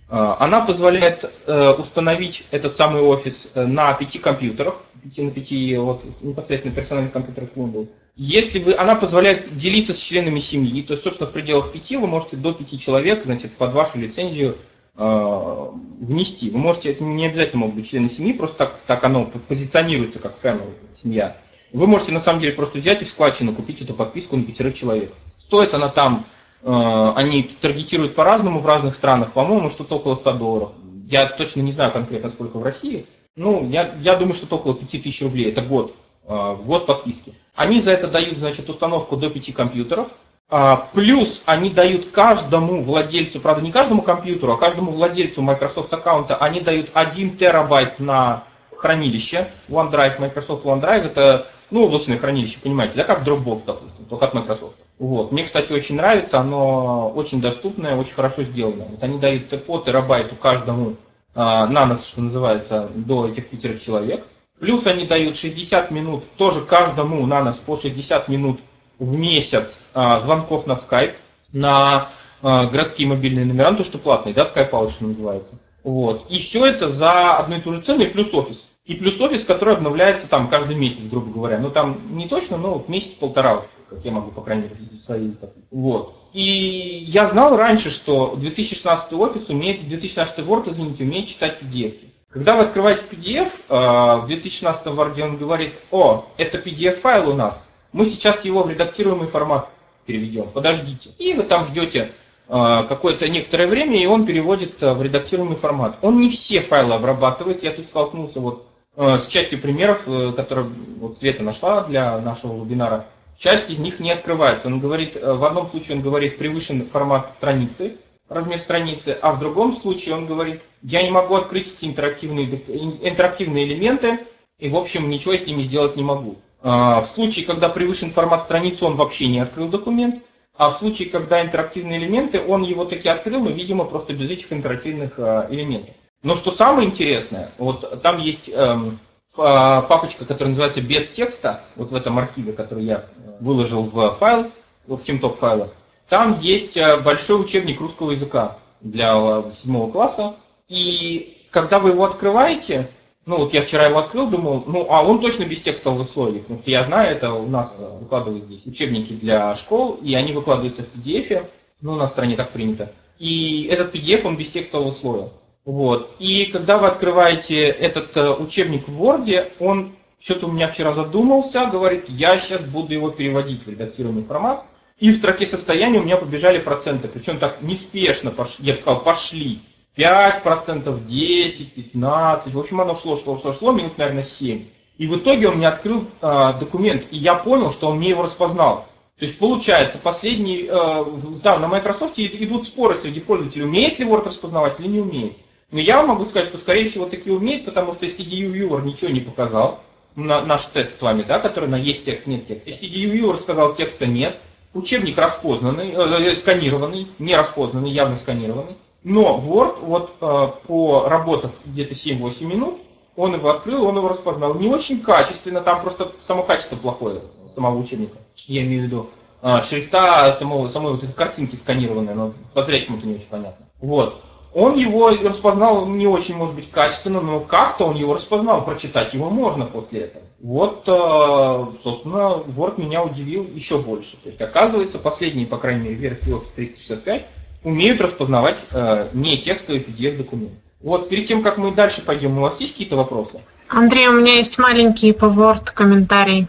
А, она позволяет э, установить этот самый офис э, на пяти компьютерах, на пяти вот, непосредственно персональных компьютерах Windows. Если вы, она позволяет делиться с членами семьи, то есть, собственно, в пределах пяти вы можете до пяти человек, значит, под вашу лицензию э, внести. Вы можете, это не обязательно могут быть члены семьи, просто так, так оно позиционируется как family, семья. Вы можете на самом деле просто взять и в складчину купить эту подписку на пятерых человек. Стоит она там, э, они таргетируют по-разному в разных странах, по-моему, что-то около 100 долларов. Я точно не знаю конкретно, сколько в России. Ну, я, я думаю, что около 5000 рублей. Это год, э, год подписки. Они за это дают, значит, установку до 5 компьютеров. А, плюс они дают каждому владельцу, правда не каждому компьютеру, а каждому владельцу Microsoft аккаунта, они дают 1 терабайт на хранилище. OneDrive, Microsoft OneDrive, это ну, облачное хранилище, понимаете, да, как Dropbox, допустим, только от Microsoft. Вот. Мне, кстати, очень нравится, оно очень доступное, очень хорошо сделано. Вот они дают по терабайту каждому а, на нас, что называется, до этих пятерых человек. Плюс они дают 60 минут, тоже каждому на нас по 60 минут в месяц а, звонков на Skype, на а, городские мобильные номера, ну, то, что платный, да, Skype Out, что называется. Вот. И все это за одну и ту же цену и плюс офис. И плюс офис, который обновляется там каждый месяц, грубо говоря. Ну там не точно, но вот месяц-полтора, как я могу, по крайней мере, свои. Вот. И я знал раньше, что 2016 офис умеет, 2016 Word, извините, умеет читать PDF. Когда вы открываете PDF, в 2016 Word он говорит, о, это PDF-файл у нас, мы сейчас его в редактируемый формат переведем, подождите. И вы там ждете э, какое-то некоторое время, и он переводит э, в редактируемый формат. Он не все файлы обрабатывает, я тут столкнулся вот с частью примеров, э, которые вот Света нашла для нашего вебинара, часть из них не открывается. Он говорит, э, в одном случае он говорит, превышен формат страницы, размер страницы, а в другом случае он говорит, я не могу открыть эти интерактивные, интерактивные элементы, и, в общем, ничего с ними сделать не могу. В случае, когда превышен формат страницы, он вообще не открыл документ, а в случае, когда интерактивные элементы, он его таки открыл, но, видимо, просто без этих интерактивных элементов. Но что самое интересное, вот там есть эм, папочка, которая называется без текста, вот в этом архиве, который я выложил в файл, в TeamTop файлах. Там есть э, большой учебник русского языка для э, седьмого класса. И когда вы его открываете, ну вот я вчера его открыл, думал, ну а он точно без текстового условий, потому что я знаю, это у нас выкладывают здесь учебники для школ, и они выкладываются в PDF, ну на стране так принято. И этот PDF, он без текстового условия. Вот. И когда вы открываете этот э, учебник в Word, он что-то у меня вчера задумался, говорит, я сейчас буду его переводить в редактируемый формат. И в строке состояния у меня побежали проценты, причем так неспешно, пошли, я бы сказал, пошли. 5%, 10, 15, в общем оно шло, шло, шло, шло, минут, наверное, 7. И в итоге он мне открыл э, документ, и я понял, что он мне его распознал. То есть получается, последний, э, да, на Microsoft идут споры среди пользователей, умеет ли Word распознавать или не умеет. Но я могу сказать, что скорее всего таки умеет, потому что STDU Viewer ничего не показал. На, наш тест с вами, да, который на есть текст, нет текста. STDU Viewer сказал, текста нет. Учебник распознанный, э, сканированный, не распознанный, явно сканированный. Но Word, вот э, по работах где-то 7-8 минут, он его открыл, он его распознал. Не очень качественно, там просто само качество плохое самого учебника. Я имею в виду э, шрифта самого, самой вот этой картинки сканированной, но по зрячему-то не очень понятно. Вот. Он его распознал не очень, может быть, качественно, но как-то он его распознал, прочитать его можно после этого. Вот, э, собственно, Word меня удивил еще больше. То есть, оказывается, последние, по крайней мере, версии Office 365 умеют распознавать э, не текстовый PDF-документ. Вот, перед тем, как мы дальше пойдем, у вас есть какие-то вопросы? Андрей, у меня есть маленький по Word комментарий.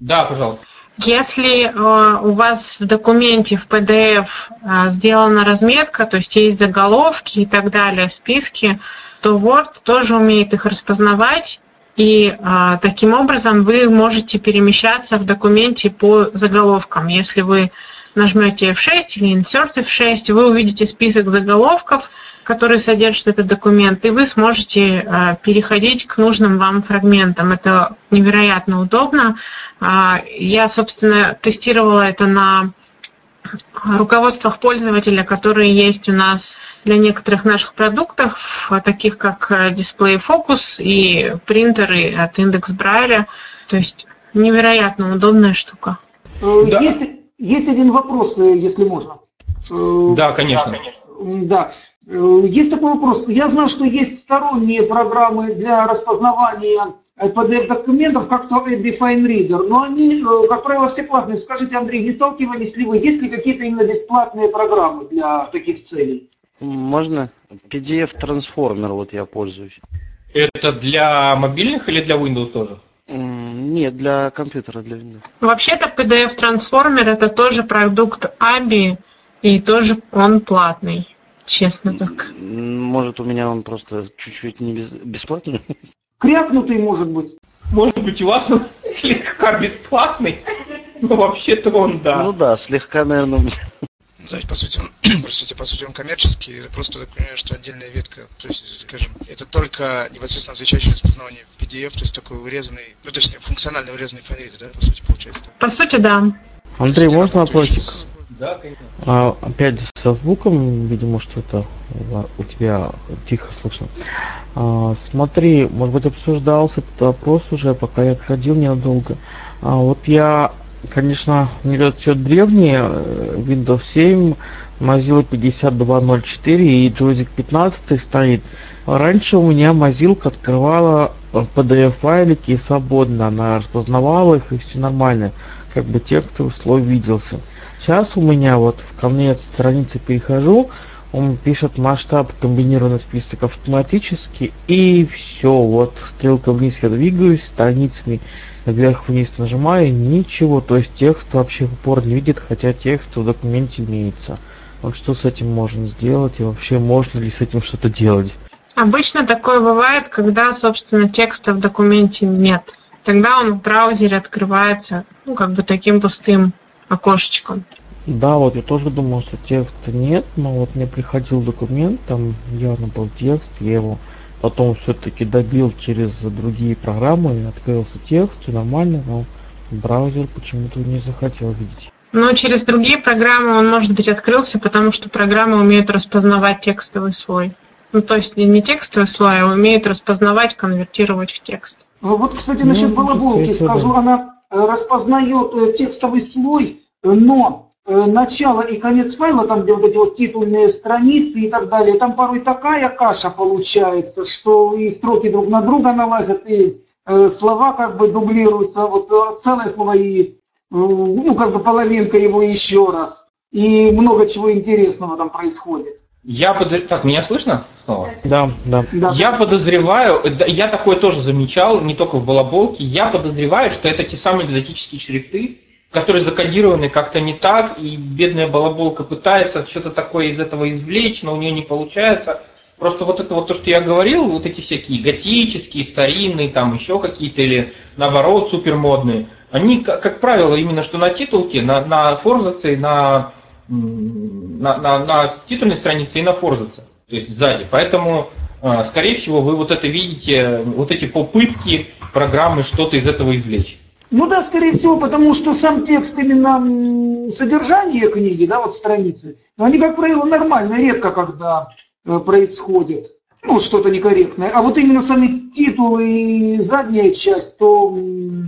Да, пожалуйста. Если э, у вас в документе, в PDF э, сделана разметка, то есть есть заголовки и так далее, списки, то Word тоже умеет их распознавать, и э, таким образом вы можете перемещаться в документе по заголовкам. Если вы нажмете F6 или Insert F6, вы увидите список заголовков, которые содержит этот документ, и вы сможете переходить к нужным вам фрагментам. Это невероятно удобно. Э, я, собственно, тестировала это на руководствах пользователя, которые есть у нас для некоторых наших продуктов, таких как Display Focus и принтеры от Индекс Брайля. То есть невероятно удобная штука. Да. Есть, есть один вопрос, если можно. Да, конечно. Да. Есть такой вопрос. Я знаю, что есть сторонние программы для распознавания PDF-документов, как то Abby Fine Reader, но они, э, как правило, все платные. Скажите, Андрей, не сталкивались ли вы, есть ли какие-то именно бесплатные программы для таких целей? Можно? PDF-трансформер, вот я пользуюсь. Это для мобильных или для Windows тоже? Нет, для компьютера, для Windows. Вообще-то PDF-трансформер это тоже продукт ABI, и тоже он платный. Честно так. Может, у меня он просто чуть-чуть не бесплатный? Крякнутый, может быть. Может быть, у вас он слегка бесплатный, но вообще-то он, да. Ну да, слегка, наверное. Да, по сути, он, по сути, по сути, он коммерческий, это просто так понимаю, что отдельная ветка, то есть, скажем, это только непосредственно отвечающий распознавание PDF, то есть такой урезанный, ну, точнее, функционально урезанный фонрит, да, по сути, получается. По сути, да. Андрей, можно вопросик? А, опять со звуком, видимо, что-то у тебя тихо слышно. А, смотри, может быть, обсуждался этот вопрос уже, пока я отходил ненадолго. А, вот я, конечно, не все древние, э, Windows 7, Mozilla 5204 и Joystick 15 стоит. Раньше у меня Mozilla открывала PDF-файлики свободно, она распознавала их и все нормально, как бы текстовый слой виделся. Сейчас у меня вот в конец страницы перехожу, он пишет масштаб комбинированный список автоматически, и все, вот стрелка вниз я двигаюсь, страницами вверх-вниз нажимаю, ничего, то есть текст вообще в упор не видит, хотя текст в документе имеется. Вот что с этим можно сделать, и вообще можно ли с этим что-то делать? Обычно такое бывает, когда, собственно, текста в документе нет. Тогда он в браузере открывается, ну, как бы таким пустым окошечком. Да, вот я тоже думал, что текста нет, но вот мне приходил документ, там явно был текст, я его потом все-таки добил через другие программы, открылся текст, все нормально, но браузер почему-то не захотел видеть. Но через другие программы он, может быть, открылся, потому что программы умеют распознавать текстовый слой. Ну, то есть не текстовый слой, а умеют распознавать, конвертировать в текст. Вот, кстати, насчет ну, балаболки скажу. Она э, распознает э, текстовый слой, но Э, начало и конец файла, там где вот эти вот титульные страницы и так далее, там порой такая каша получается, что и строки друг на друга налазят, и э, слова как бы дублируются, вот э, целое слово и, э, ну, как бы половинка его еще раз. И много чего интересного там происходит. Я под... Так, меня слышно снова? Да, да. Я подозреваю, я такое тоже замечал, не только в балаболке, я подозреваю, что это те самые экзотические шрифты, которые закодированы как-то не так, и бедная балаболка пытается что-то такое из этого извлечь, но у нее не получается. Просто вот это вот то, что я говорил, вот эти всякие готические, старинные, там еще какие-то, или наоборот супермодные, они, как, правило, именно что на титулке, на, на форзаце, на, на, на, на титульной странице и на форзаце, то есть сзади. Поэтому, а, скорее всего, вы вот это видите, вот эти попытки программы что-то из этого извлечь. Ну да, скорее всего, потому что сам текст именно содержание книги, да, вот страницы, они, как правило, нормально, редко когда э, происходит ну, что-то некорректное. А вот именно сами титулы и задняя часть, то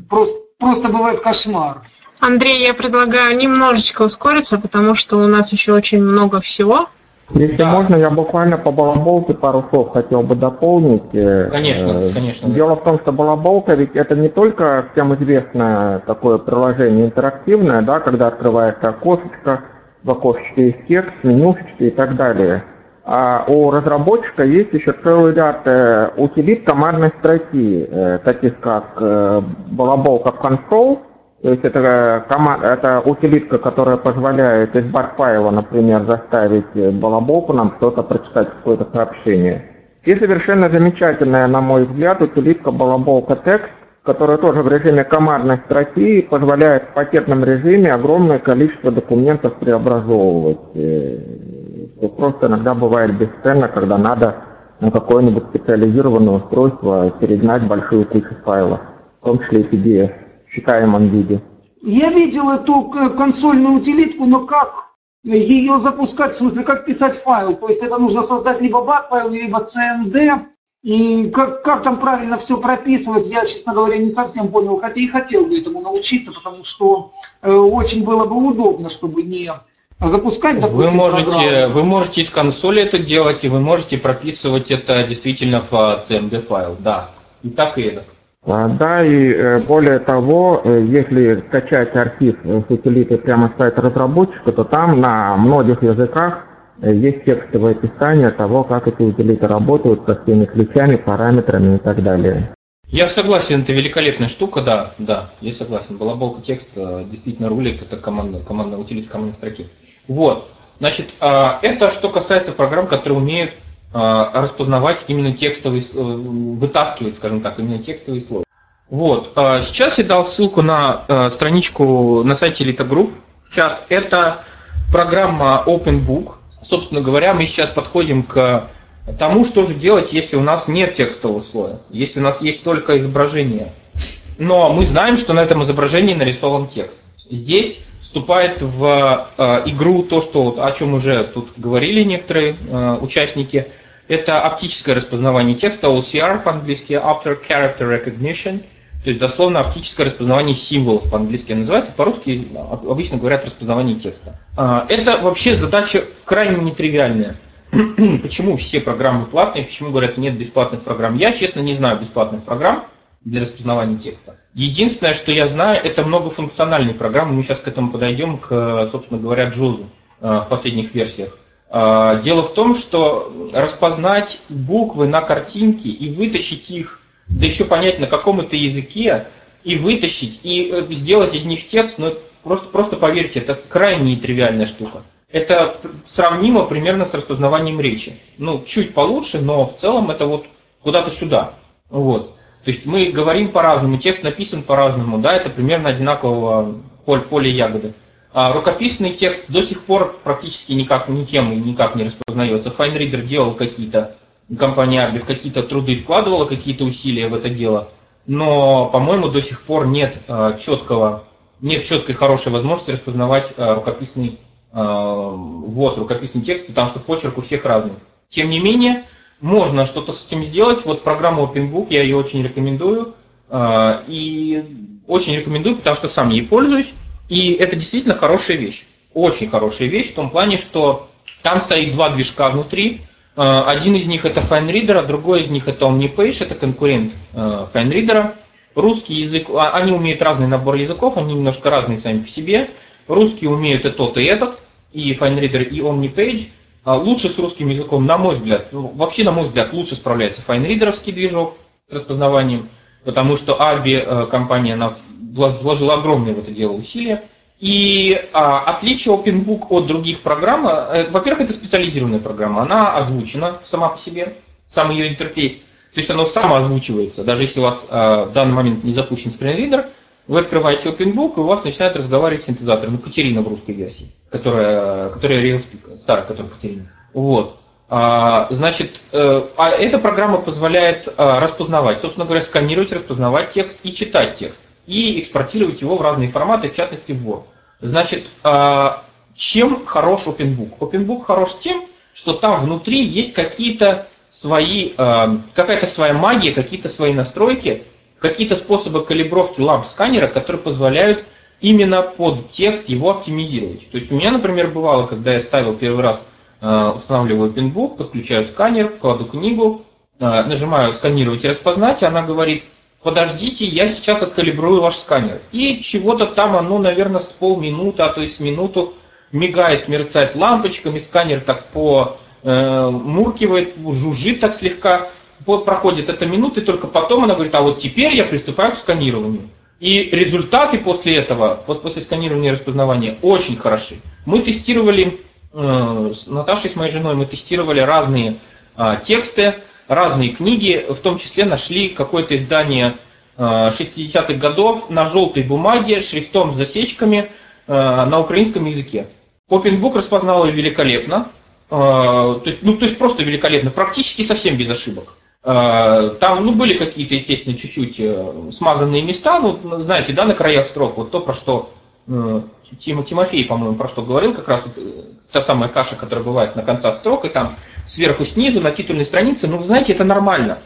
просто, просто бывает кошмар. Андрей, я предлагаю немножечко ускориться, потому что у нас еще очень много всего. Если да. можно, я буквально по балаболке пару слов хотел бы дополнить. Э, конечно, э, конечно. Дело в том, что балаболка ведь это не только всем известное такое приложение интерактивное, да, когда открывается окошечко, в окошечке есть текст, менюшечки и так далее. А у разработчика есть еще целый ряд э, утилит командной строки, э, таких как э, балаболка console, то есть это, команда, это утилитка, которая позволяет из бар-файла, например, заставить балаболку нам что-то прочитать, какое-то сообщение. И совершенно замечательная, на мой взгляд, утилитка балаболка текст, которая тоже в режиме командной строки позволяет в пакетном режиме огромное количество документов преобразовывать. Что просто иногда бывает бесценно, когда надо на какое-нибудь специализированное устройство перегнать большую кучу файлов, в том числе и PDF читаемом виде. Я видел эту консольную утилитку, но как ее запускать, в смысле, как писать файл? То есть это нужно создать либо BAT файл, либо CMD. И как, как там правильно все прописывать, я, честно говоря, не совсем понял, хотя и хотел бы этому научиться, потому что э, очень было бы удобно, чтобы не запускать, допустим, вы можете, Вы можете из консоли это делать, и вы можете прописывать это действительно в CMD файл, да. И так и это. А, да, и э, более того, э, если скачать архив утилиты прямо с сайта разработчика, то там на многих языках э, есть текстовое описание того, как эти утилиты работают, со всеми ключами, параметрами и так далее. Я согласен, это великолепная штука, да, да, я согласен. Балаболка текст действительно рулит, это команда, команда утилита командной строки. Вот, значит, а, это что касается программ, которые умеют распознавать именно текстовый, э, вытаскивать, скажем так, именно текстовый слой. Вот. А, сейчас я дал ссылку на э, страничку на сайте Elite Group чат. Это программа OpenBook. Собственно говоря, мы сейчас подходим к тому, что же делать, если у нас нет текстового слоя, если у нас есть только изображение. Но мы знаем, что на этом изображении нарисован текст. Здесь вступает в э, игру то, что, о чем уже тут говорили некоторые участники – это оптическое распознавание текста, OCR по-английски, After Character Recognition, то есть дословно оптическое распознавание символов по-английски называется, по-русски обычно говорят распознавание текста. А, это вообще задача крайне нетривиальная. почему все программы платные, почему говорят нет бесплатных программ? Я, честно, не знаю бесплатных программ для распознавания текста. Единственное, что я знаю, это многофункциональные программы. Мы сейчас к этому подойдем, к, собственно говоря, Джозу в последних версиях. А, дело в том, что распознать буквы на картинке и вытащить их, да еще понять на каком это языке, и вытащить, и э, сделать из них текст, ну просто, просто поверьте, это крайне тривиальная штука. Это сравнимо примерно с распознаванием речи. Ну, чуть получше, но в целом это вот куда-то сюда. Вот. То есть мы говорим по-разному, текст написан по-разному, да, это примерно одинакового поле ягоды. А рукописный текст до сих пор практически никак, никем никак не распознается. FineReader делал какие-то, компания Arbif какие-то труды вкладывала, какие-то усилия в это дело, но, по-моему, до сих пор нет а, четкого, нет четкой хорошей возможности распознавать а, рукописный вот, рукописный текст, потому что почерк у всех разный. Тем не менее, можно что-то с этим сделать. Вот программу OpenBook я ее очень рекомендую. И очень рекомендую, потому что сам ей пользуюсь. И это действительно хорошая вещь. Очень хорошая вещь в том плане, что там стоит два движка внутри. Э, один из них это FineReader, а другой из них это OmniPage, это конкурент э, FineReader. Русский язык, а, они умеют разный набор языков, они немножко разные сами по себе. Русские умеют и тот, и этот, и FineReader, и OmniPage. А лучше с русским языком, на мой взгляд, ну, вообще, на мой взгляд, лучше справляется FineReaderовский движок с распознаванием, потому что Arbi э, компания, она вложил огромное в это дело усилия. И а, отличие OpenBook от других программ, э, во-первых, это специализированная программа, она озвучена сама по себе, сам ее интерфейс. То есть оно само озвучивается. Даже если у вас а, в данный момент не запущен скринридер, вы открываете OpenBook, и у вас начинает разговаривать синтезатор. Ну, Катерина в русской версии, которая, которая RealSpeak, старая, которая Катерина. Вот. А, значит, э, а эта программа позволяет а, распознавать, собственно говоря, сканировать, распознавать текст и читать текст и экспортировать его в разные форматы, в частности в Word. Значит, а, чем хорош OpenBook? OpenBook хорош тем, что там внутри есть какие-то свои, а, какая-то своя магия, какие-то свои настройки, какие-то способы калибровки ламп сканера, которые позволяют именно под текст его оптимизировать. То есть у меня, например, бывало, когда я ставил первый раз устанавливаю OpenBook, подключаю сканер, кладу книгу, нажимаю «Сканировать и распознать», и она говорит, подождите, я сейчас откалибрую ваш сканер. И чего-то там оно, наверное, с полминуты, а то есть минуту мигает, мерцает лампочками, сканер так по э, муркивает, жужжит так слегка, вот проходит эта минута, и только потом она говорит, а вот теперь я приступаю к сканированию. И результаты после этого, вот после сканирования и распознавания, очень хороши. Мы тестировали, э, с Наташей, с моей женой, мы тестировали разные э, тексты, разные книги, в том числе нашли какое-то издание 60-х э, годов на желтой бумаге, шрифтом с засечками э, на украинском языке. OpenBook распознал ее великолепно, э, то есть, ну, то есть просто великолепно, практически совсем без ошибок. Там ну, были какие-то, естественно, чуть-чуть смазанные места, ну, знаете, да, на краях строк, вот то, про что Тима Тимофей, по-моему, про что говорил, как раз вот, та самая каша, которая бывает на концах строк, и там сверху снизу на титульной странице, ну, знаете, это нормально.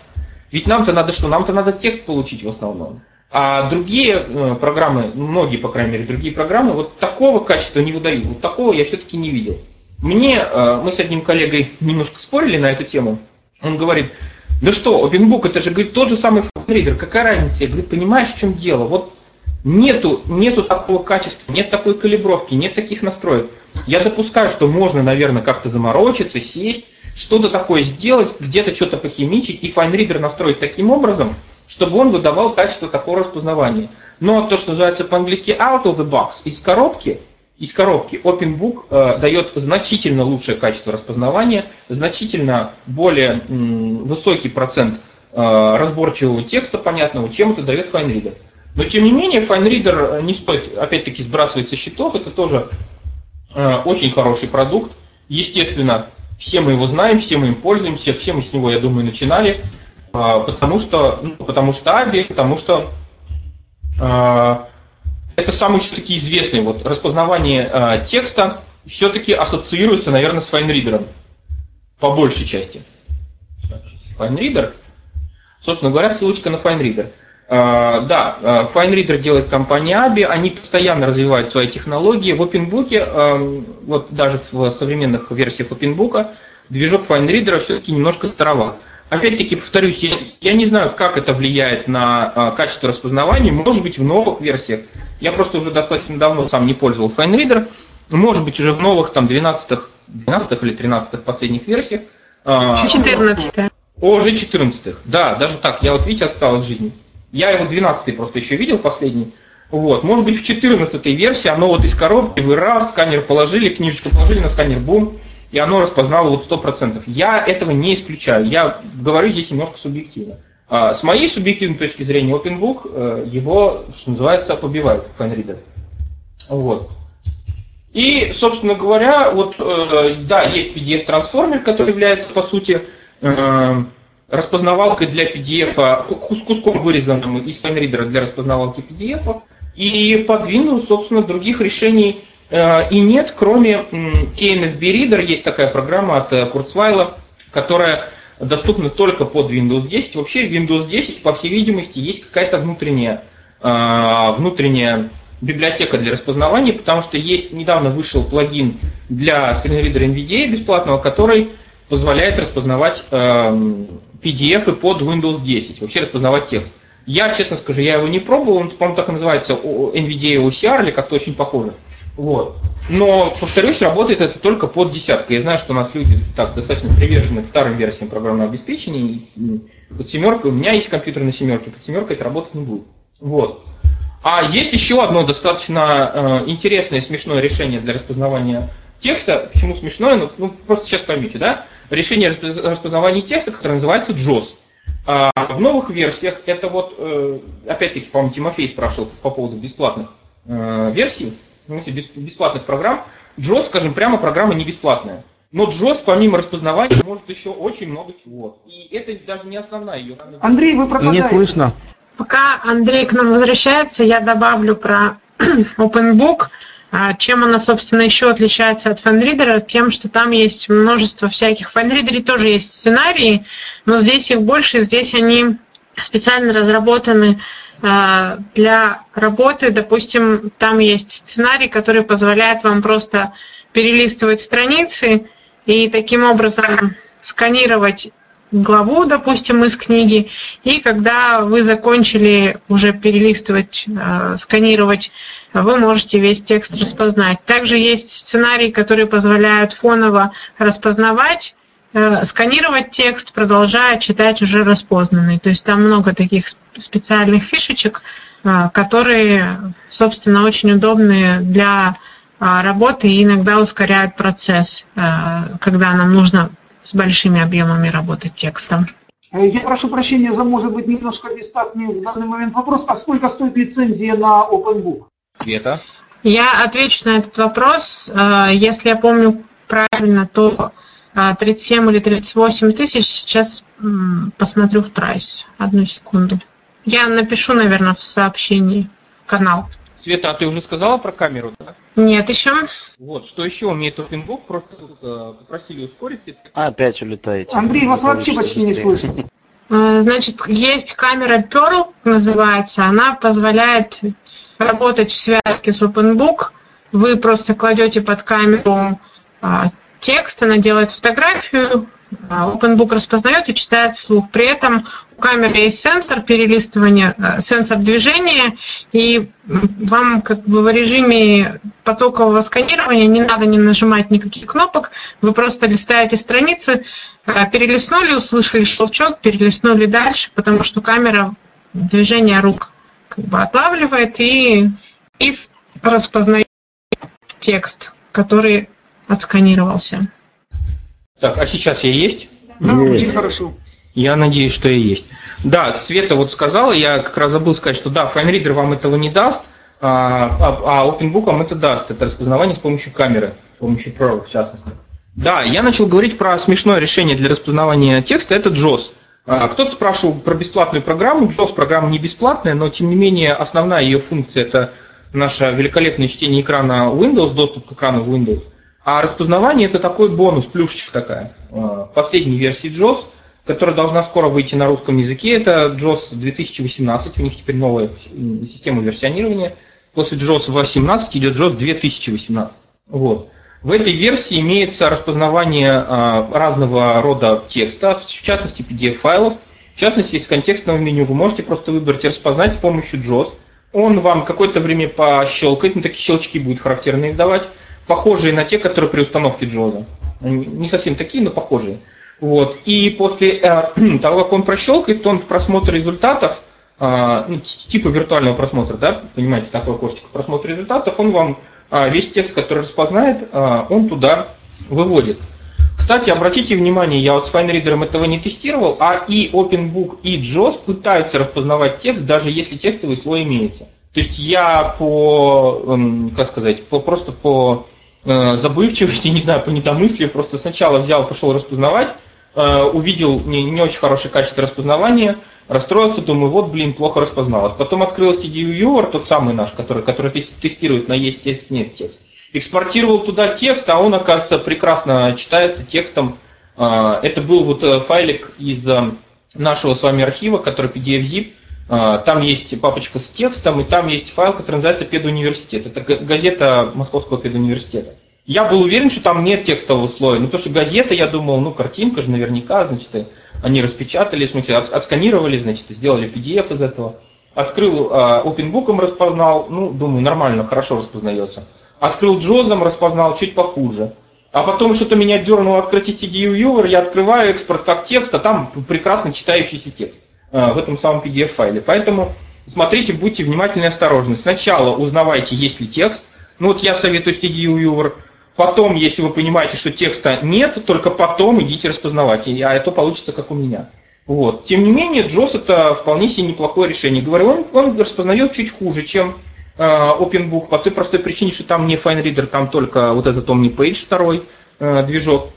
Ведь нам-то надо что? Нам-то надо текст получить в основном. А другие э, программы, ну, многие, по крайней мере, другие программы, вот такого качества не выдают. Вот такого я все-таки не видел. Мне, э, мы с одним коллегой немножко спорили на эту тему. Он говорит, да что, OpenBook, это же, говорит, тот же самый файлридер, какая разница? Я говорю, понимаешь, в чем дело? Вот нету, нету такого качества, нет такой калибровки, нет таких настроек. Я допускаю, что можно, наверное, как-то заморочиться, сесть, что-то такое сделать, где-то что-то похимичить и FineReader настроить таким образом, чтобы он выдавал качество такого распознавания. Но то, что называется по-английски out of the box, из коробки, из коробки OpenBook э, дает значительно лучшее качество распознавания, значительно более м, высокий процент э, разборчивого текста понятного, чем это дает FineReader. Но тем не менее, FineReader не стоит опять-таки сбрасывать со счетов, это тоже э, очень хороший продукт. Естественно, все мы его знаем, все мы им пользуемся, все мы с него, я думаю, начинали, а, потому что, ну, потому что Аби, потому что э, это самый все-таки известный вот распознавание э, текста все-таки ассоциируется, наверное, с FineReader по большей части. FineReader, собственно говоря, ссылочка на FineReader. Uh, да, uh, FineReader делает компания Abi, они постоянно развивают свои технологии. В OpenBook, uh, вот даже в современных версиях OpenBook, движок FineReader все-таки немножко староват. Опять-таки, повторюсь, я, я не знаю, как это влияет на качество распознавания. Может быть, в новых версиях. Я просто уже достаточно давно сам не пользовал FineReader. Может быть, уже в новых там 12 12 или 13 последних версиях. 14 О, уже 14 Да, даже так. Я вот, видите, отстал от жизни. Я его 12 просто еще видел, последний. Вот. Может быть, в 14 версии оно вот из коробки, вы раз, сканер положили, книжечку положили на сканер, бум, и оно распознало вот 100%. Я этого не исключаю. Я говорю здесь немножко субъективно. А с моей субъективной точки зрения, OpenBook э, его, что называется, побивает FineReader. Вот. И, собственно говоря, вот, э, да, есть PDF-трансформер, который является, по сути, э, распознавалкой для PDF, с куском вырезанным из FineReader для распознавалки PDF, и под Windows, собственно, других решений э, и нет, кроме KNFB Reader, есть такая программа от Kurzweil, которая доступна только под Windows 10. Вообще Windows 10, по всей видимости, есть какая-то внутренняя, э, внутренняя библиотека для распознавания, потому что есть недавно вышел плагин для скринридера NVDA бесплатного, который позволяет распознавать PDF под Windows 10, вообще распознавать текст. Я, честно скажу, я его не пробовал, он, по-моему, так и называется NVDA OCR или как-то очень похоже. Вот. Но, повторюсь, работает это только под десяткой. Я знаю, что у нас люди так достаточно привержены к старым версиям программного обеспечения. И под семеркой, у меня есть компьютер на семерке, под семеркой это работать не будет. Вот. А есть еще одно достаточно э, интересное и смешное решение для распознавания текста. Почему смешное? Ну, ну просто сейчас поймите, да? Решение распознавания текста, которое называется JOS. А в новых версиях это вот, э, опять-таки, по-моему, Тимофей спрашивал по поводу бесплатных э, версий, бесплатных программ. JOS, скажем прямо, программа не бесплатная. Но JOS, помимо распознавания, может еще очень много чего. И это даже не основная ее. Андрей, вы пропадаете. Не слышно. Пока Андрей к нам возвращается, я добавлю про OpenBook. А чем она, собственно, еще отличается от файнридера? Тем, что там есть множество всяких. В файнридере тоже есть сценарии, но здесь их больше, здесь они специально разработаны а, для работы. Допустим, там есть сценарий, который позволяет вам просто перелистывать страницы и таким образом сканировать главу, допустим, из книги, и когда вы закончили уже перелистывать, э, сканировать, вы можете весь текст распознать. Также есть сценарии, которые позволяют фоново распознавать, э, сканировать текст, продолжая читать уже распознанный. То есть там много таких специальных фишечек, э, которые, собственно, очень удобны для работы и иногда ускоряют процесс, когда нам нужно с большими объемами работы текстом. Э, я прошу прощения за, может быть, немножко бестактный в данный момент вопрос. А сколько стоит лицензия на OpenBook? Света? Я отвечу на этот вопрос. Э, если я помню правильно, то 37 э, или 38 тысяч. Сейчас посмотрю в прайс. Одну секунду. Я напишу, наверное, в сообщении в канал. Света, а ты уже сказала про камеру, да? Нет, еще. Вот, что еще умеет OpenBook, просто э, попросили ускорить. опять улетаете. Андрей, вас вообще почти не слышно. Э, значит, есть камера Pearl, называется. Она позволяет работать в связке с OpenBook. Вы просто кладете под камеру а, текст, она делает фотографию, OpenBook распознает и читает вслух. При этом у камеры есть сенсор перелистывания, э, сенсор движения, и вам как бы в режиме потокового сканирования не надо не нажимать никаких кнопок, вы просто листаете страницы, э, перелистнули, услышали щелчок, перелистнули дальше, потому что камера движение рук как бы отлавливает и, и распознает текст, который отсканировался. Так, а сейчас я есть? Да, есть. очень хорошо. Я надеюсь, что я есть. Да, Света вот сказала, я как раз забыл сказать, что да, FineReader вам этого не даст, а, а, а OpenBook вам это даст. Это распознавание с помощью камеры, с помощью Pro в частности. Да, я начал говорить про смешное решение для распознавания текста, это JOS. А, кто-то спрашивал про бесплатную программу. JOS программа не бесплатная, но тем не менее основная ее функция это наше великолепное чтение экрана Windows, доступ к экрану Windows. А распознавание это такой бонус, плюшечка такая. В э, последней версии JOS, которая должна скоро выйти на русском языке, это JOS 2018, у них теперь новая система версионирования. После JOS 18 идет JOS 2018. Вот. В этой версии имеется распознавание э, разного рода текста, в частности PDF-файлов. В частности, из контекстного меню вы можете просто выбрать и распознать с помощью JOS. Он вам какое-то время пощелкает, ну такие щелчки будут характерные издавать похожие на те, которые при установке Джоза. Не совсем такие, но похожие. Вот. И после э, того, как он прощелкает, он в просмотр результатов, э, ну, типа виртуального просмотра, да, понимаете, такое окошечко просмотра результатов, он вам э, весь текст, который распознает, э, он туда выводит. Кстати, обратите внимание, я вот с FineReader этого не тестировал, а и OpenBook, и JOS пытаются распознавать текст, даже если текстовый слой имеется. То есть я по, эм, как сказать, по, просто по забывчивости, не знаю, по недомыслию, просто сначала взял, пошел распознавать, э, увидел не, не очень хорошее качество распознавания, расстроился, думаю, вот, блин, плохо распозналось. Потом открыл TDU Viewer, тот самый наш, который, который тестирует на есть текст, нет текст. Экспортировал туда текст, а он, оказывается, прекрасно читается текстом. Э, это был вот файлик из нашего с вами архива, который PDF-zip. Там есть папочка с текстом, и там есть файл, который называется «Педуниверситет». Это газета Московского педуниверситета. Я был уверен, что там нет текстового слоя. Ну, потому что газета, я думал, ну, картинка же наверняка, значит, они распечатали, в смысле, отсканировали, значит, сделали PDF из этого. Открыл э, OpenBook, распознал, ну, думаю, нормально, хорошо распознается. Открыл Джозом, распознал чуть похуже. А потом что-то меня дернуло открыть CDU Viewer, я открываю экспорт как текст, а там прекрасно читающийся текст в этом самом PDF-файле. Поэтому смотрите, будьте внимательны и осторожны. Сначала узнавайте, есть ли текст. Ну вот я советую CDU Viewer Потом, если вы понимаете, что текста нет, только потом идите распознавать, а это получится как у меня. Вот. Тем не менее, Джос это вполне себе неплохое решение. Говорю, он, он распознает чуть хуже, чем э, OpenBook, по той простой причине, что там не FineReader, там только вот этот OmniPage второй э, движок.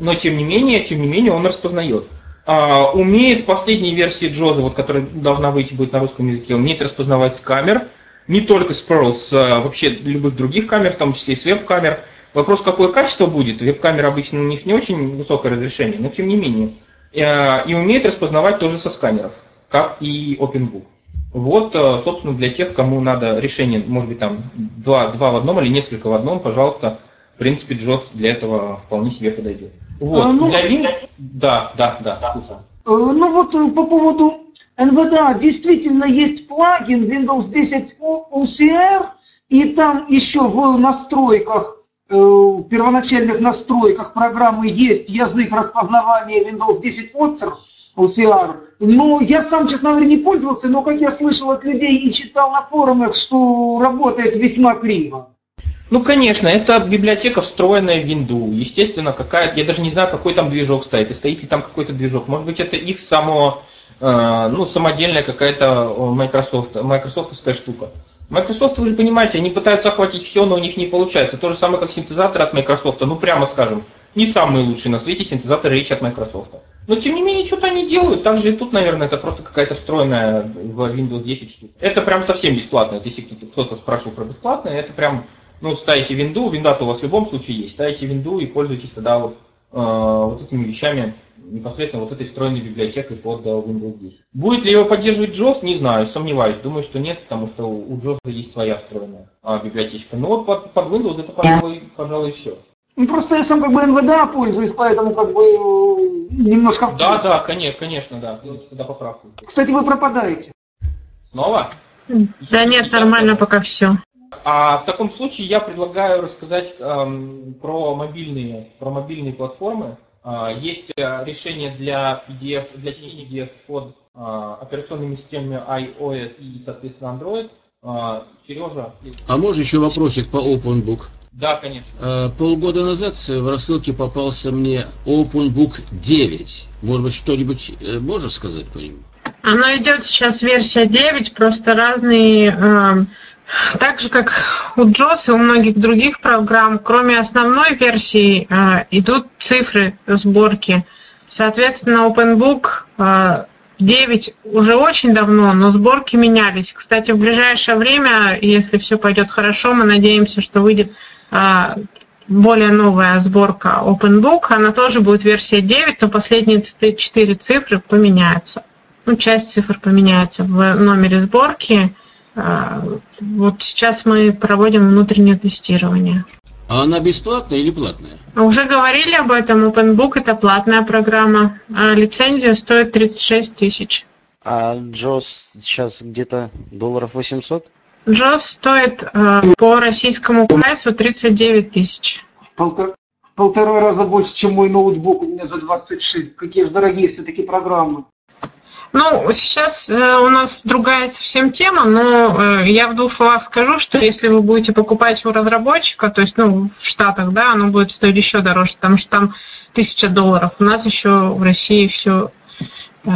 Но тем не менее, тем не менее, он распознает. А, умеет последней версии Джоза, вот, которая должна выйти будет на русском языке, умеет распознавать с камер, не только с Pearl, с а, вообще любых других камер, в том числе и с веб-камер. Вопрос, какое качество будет. Веб-камера обычно у них не очень высокое разрешение, но тем не менее. Э, и умеет распознавать тоже со сканеров, как и OpenBook. Вот, э, собственно, для тех, кому надо решение, может быть, там два, два в одном или несколько в одном, пожалуйста, в принципе, JOS для этого вполне себе подойдет. Вот. А, ну, для Win... Да, да, да, слушаю. Ну вот по поводу NVDA действительно есть плагин Windows 10 OCR, и там еще в настройках, э, в первоначальных настройках программы есть язык распознавания Windows 10 OCR, OCR. Но я сам, честно говоря, не пользовался, но как я слышал от людей и читал на форумах, что работает весьма криво. Ну, конечно, это библиотека, встроенная в Windows. Естественно, какая я даже не знаю, какой там движок стоит, и стоит ли там какой-то движок. Может быть, это их само, э, ну, самодельная какая-то Microsoft, майкрософтовская штука. Microsoft, вы же понимаете, они пытаются охватить все, но у них не получается. То же самое, как синтезатор от Microsoft. Ну, прямо скажем, не самый лучший на свете синтезатор речи от Microsoft. Но, тем не менее, что-то они делают. Также и тут, наверное, это просто какая-то встроенная в Windows 10 штука. Это прям совсем бесплатно. Если кто-то спрашивал про бесплатное, это прям ну, ставите винду, винда-то у вас в любом случае есть, ставите винду и пользуйтесь тогда вот, э, вот этими вещами, непосредственно вот этой встроенной библиотекой под Windows 10. Будет ли его поддерживать JOS, не знаю, сомневаюсь. Думаю, что нет, потому что у JOS есть своя встроенная а, библиотечка. Но вот под, под Windows это, пожалуй, пожалуй, все. Ну, просто я сам как бы НВДА пользуюсь, поэтому как бы немножко в Да, да, конечно, конечно, да. Тогда поправку. Кстати, вы пропадаете. Снова? Да нет, нормально пока все. А в таком случае я предлагаю рассказать эм, про мобильные, про мобильные платформы. Э, есть решение для PDF, для чтения PDF под э, операционными системами iOS и, соответственно, Android. Э, Сережа. А можно еще вопросик по OpenBook? Да, конечно. Э, полгода назад в рассылке попался мне OpenBook 9. Может быть, что-нибудь э, можешь сказать по нему? Оно идет сейчас версия 9, просто разные э, так же, как у JOS и у многих других программ, кроме основной версии, э, идут цифры сборки. Соответственно, OpenBook 9 э, уже очень давно, но сборки менялись. Кстати, в ближайшее время, если все пойдет хорошо, мы надеемся, что выйдет э, более новая сборка OpenBook. Она тоже будет версия 9, но последние 4 цифры поменяются. Ну, часть цифр поменяется в номере сборки – вот сейчас мы проводим внутреннее тестирование. А она бесплатная или платная? Уже говорили об этом. OpenBook это платная программа. А лицензия стоит 36 тысяч. А JOS сейчас где-то долларов 800? JOS стоит э, по российскому прайсу 39 тысяч. Полтора, полтора раза больше, чем мой ноутбук у меня за 26. Какие же дорогие все-таки программы. Ну, сейчас э, у нас другая совсем тема, но э, я в двух словах скажу, что если вы будете покупать у разработчика, то есть ну, в Штатах, да, оно будет стоить еще дороже, потому что там тысяча долларов. У нас еще в России все э,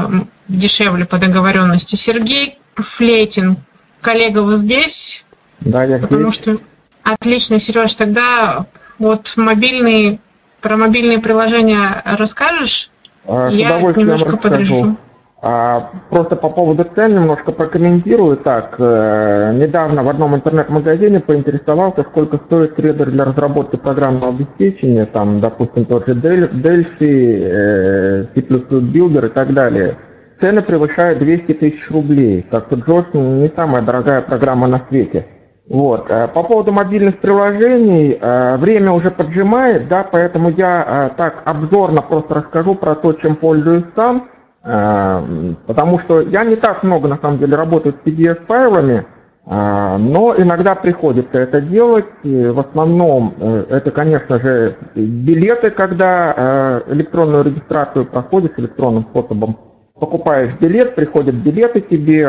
дешевле по договоренности. Сергей Флейтин, коллега вот здесь, да, я потому здесь. что отлично, Сереж, тогда вот мобильные про мобильные приложения расскажешь? А, я немножко расскажу. подрежу. А, просто по поводу цен немножко прокомментирую. Так, э, недавно в одном интернет-магазине поинтересовался, сколько стоит трейдер для разработки программного обеспечения, там, допустим, тот же Delphi, э, C++ Builder и так далее. Цены превышают 200 тысяч рублей, так что JOS не самая дорогая программа на свете. Вот. Э, по поводу мобильных приложений, время уже поджимает, да, поэтому я так обзорно просто расскажу про то, чем пользуюсь сам. Эм, потому что я не так много, на самом деле, работаю с PDF-файлами, э, но иногда приходится это делать. В основном э, это, конечно же, билеты, когда э, электронную регистрацию проходишь электронным способом. Покупаешь билет, приходят билеты тебе,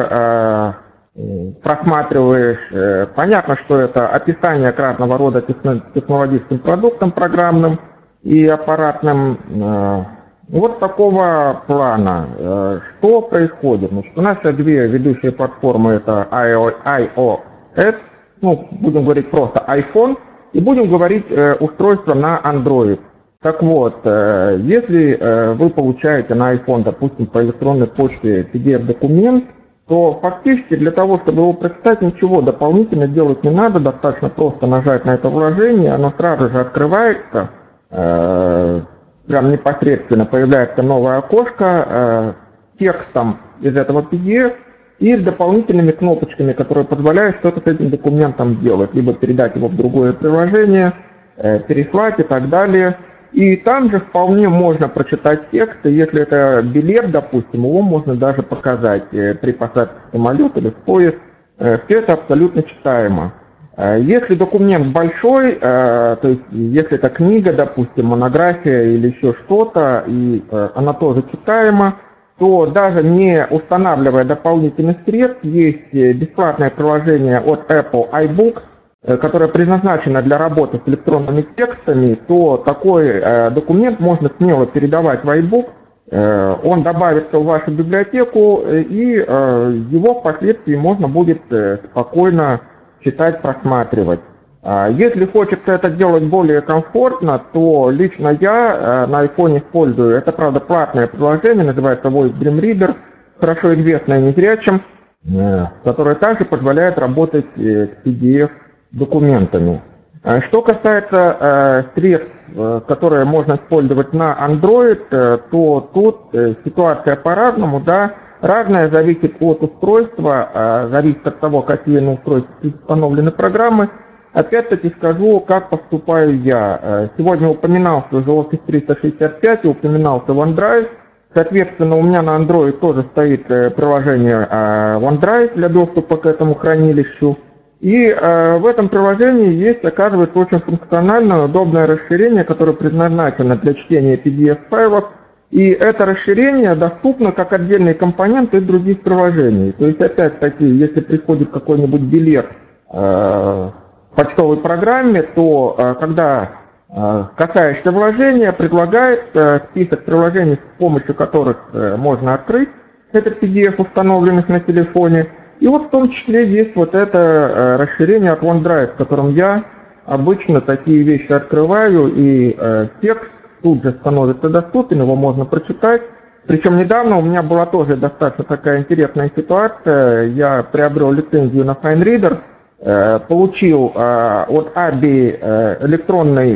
просматриваешь. Понятно, что это описание разного рода технологическим продуктам программным и аппаратным вот такого плана. Э, что происходит? Значит, у нас две ведущие платформы это iOS, ну, будем говорить просто iPhone, и будем говорить э, устройство на Android. Так вот, э, если э, вы получаете на iPhone, допустим, по электронной почте PDF-документ, то фактически для того, чтобы его прочитать, ничего дополнительно делать не надо, достаточно просто нажать на это вложение, оно сразу же открывается, э, прям непосредственно появляется новое окошко э, текстом из этого PDF и с дополнительными кнопочками, которые позволяют что-то с этим документом делать, либо передать его в другое приложение, переслать и так далее. И там же вполне можно прочитать текст, и если это билет, допустим, его можно даже показать при посадке в самолет или в поезд. Все это абсолютно читаемо. Если документ большой, то есть если это книга, допустим, монография или еще что-то, и она тоже читаема, то даже не устанавливая дополнительных средств, есть э, бесплатное приложение от Apple iBooks, э, которое предназначено для работы с электронными текстами, то такой э, документ можно смело передавать в iBook, он добавится в вашу библиотеку, и его впоследствии можно будет спокойно читать, просматривать. А, если хочется это делать более комфортно, то лично я э, на iPhone использую, это правда платное приложение, называется Voice Dream Reader, хорошо известное незрячим, э, которое также позволяет работать э, с PDF-документами. Что касается средств, которые можно использовать на Android, то тут ситуация по-разному, да, разная, зависит от устройства, зависит от того, какие на устройстве установлены программы, Опять-таки скажу, как поступаю я. Э, сегодня упоминался уже Office 365 и упоминался OneDrive. Соответственно, у меня на Android тоже стоит э, приложение э, OneDrive для доступа к этому хранилищу. И в этом приложении есть, оказывается, очень функциональное, удобное расширение, которое предназначено для чтения PDF-файлов. И это расширение доступно как отдельный компонент из других приложений. То есть, опять-таки, если приходит какой-нибудь билет почтовой программе, то э, когда э, касаешься вложения, предлагает э, список приложений, с помощью которых можно открыть этот PDF, установленных на телефоне. И вот в том числе есть вот это расширение от OneDrive, в котором я обычно такие вещи открываю, и текст тут же становится доступен, его можно прочитать. Причем недавно у меня была тоже достаточно такая интересная ситуация. Я приобрел лицензию на FineReader, Э, получил э, от АБИ э, электронный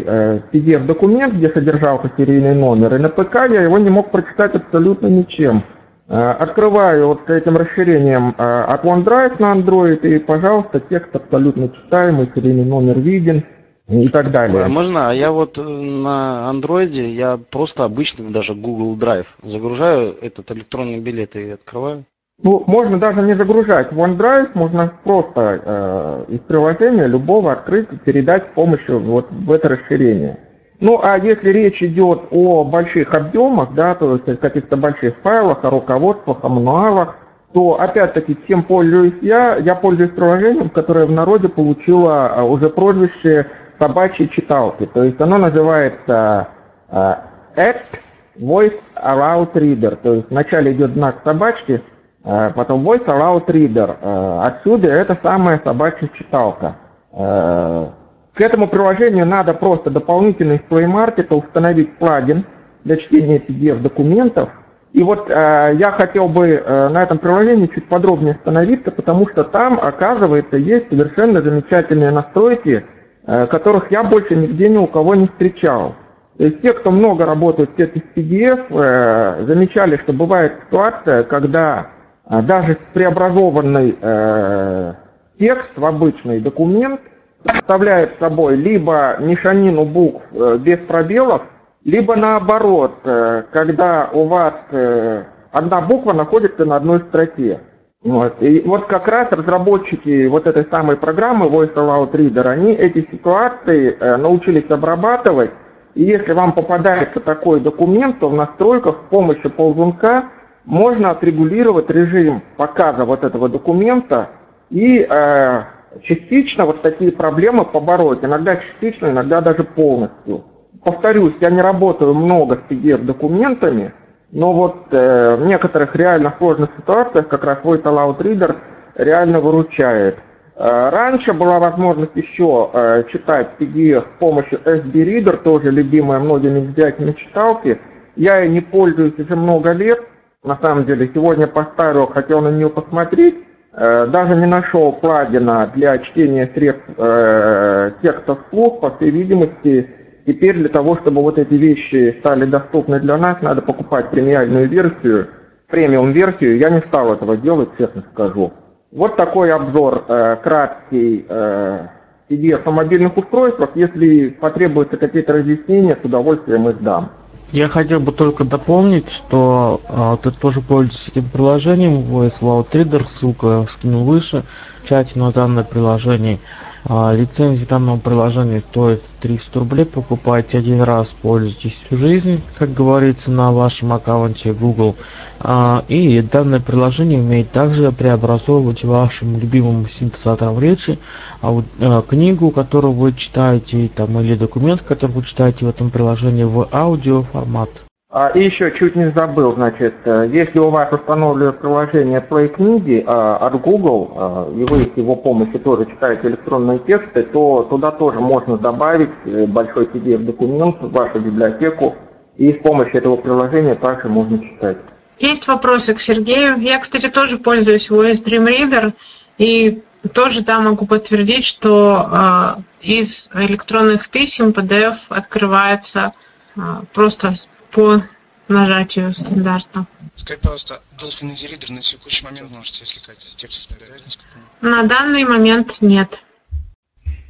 PDF-документ, где содержался серийный номер, и на ПК я его не мог прочитать абсолютно ничем. Открываю вот этим расширением от OneDrive на Android, и, пожалуйста, текст абсолютно читаемый, серийный номер виден и так далее. Можно? А я вот на андроиде, я просто обычный даже Google Drive загружаю этот электронный билет и открываю. Ну, можно даже не загружать OneDrive, можно просто э, из приложения любого открыть и передать с помощью вот в это расширение. Ну, а если речь идет о больших объемах, да, то есть о каких-то больших файлах, о руководствах, о мануалах, то опять-таки чем пользуюсь я? Я пользуюсь приложением, которое в народе получило э, уже прозвище собачьей читалки. То есть оно называется э, Act Voice Aloud Reader. То есть вначале идет знак собачки, Э, потом Voice Aloud Reader. Э, отсюда это самая собачья читалка. К этому приложению надо просто дополнительно из Play Market установить плагин для чтения PDF-документов. И вот э, я хотел бы э, на этом приложении чуть подробнее остановиться, потому что там, оказывается, есть совершенно замечательные настройки, которых я больше нигде ни у кого не встречал. То есть те, кто много работает с PDF, э, замечали, что бывает ситуация, когда а даже преобразованный э, текст в обычный документ представляет собой либо мешанину букв э, без пробелов, либо наоборот, э, когда у вас э, одна буква находится на одной строке. Вот. И вот как раз разработчики вот этой самой программы Voice Aloud Reader, они эти ситуации э, научились обрабатывать. И если вам попадается такой документ, то в настройках с помощью ползунка можно отрегулировать режим показа вот этого документа и э, частично вот такие проблемы побороть. Иногда частично, иногда даже полностью. Повторюсь, я не работаю много с PDF-документами, но вот э, в некоторых реально сложных ситуациях как раз Voice Aloud Reader реально выручает. Э, раньше была возможность еще э, читать PDF с помощью SB Reader, тоже любимая многими взятиями читалки. Я ей не пользуюсь уже много лет, на самом деле. Сегодня поставил, хотел на нее посмотреть, э, даже не нашел плагина для чтения средств э, текста вслух, по всей видимости, теперь для того, чтобы вот эти вещи стали доступны для нас, надо покупать премиальную версию, премиум-версию. Я не стал этого делать, честно скажу. Вот такой обзор э, краткий э, PDF на мобильных устройствах. Если потребуются какие-то разъяснения, с удовольствием их дам. Я хотел бы только дополнить, что э, ты тоже пользуешься этим приложением VS Loud Reader, ссылку я выше, в чате на данное приложение. А, лицензия данного приложения стоит 300 рублей. Покупайте один раз, пользуйтесь всю жизнь, как говорится, на вашем аккаунте Google. А, и данное приложение умеет также преобразовывать вашим любимым синтезатором речи а, книгу, которую вы читаете, там, или документ, который вы читаете в этом приложении в аудиоформат. А, и еще чуть не забыл, значит, э, если у вас установлено приложение Play книги а, от Google, а, и вы с его помощью тоже читаете электронные тексты, то туда тоже можно добавить э, большой PDF-документ в вашу библиотеку, и с помощью этого приложения также можно читать. Есть вопросы к Сергею. Я, кстати, тоже пользуюсь OS Dream Reader, и тоже да, могу подтвердить, что э, из электронных писем PDF открывается э, просто по нажатию стандартно. Скажи, пожалуйста, Dolphin Easy Reader на текущий момент можете извлекать текст из PDF? На данный момент нет.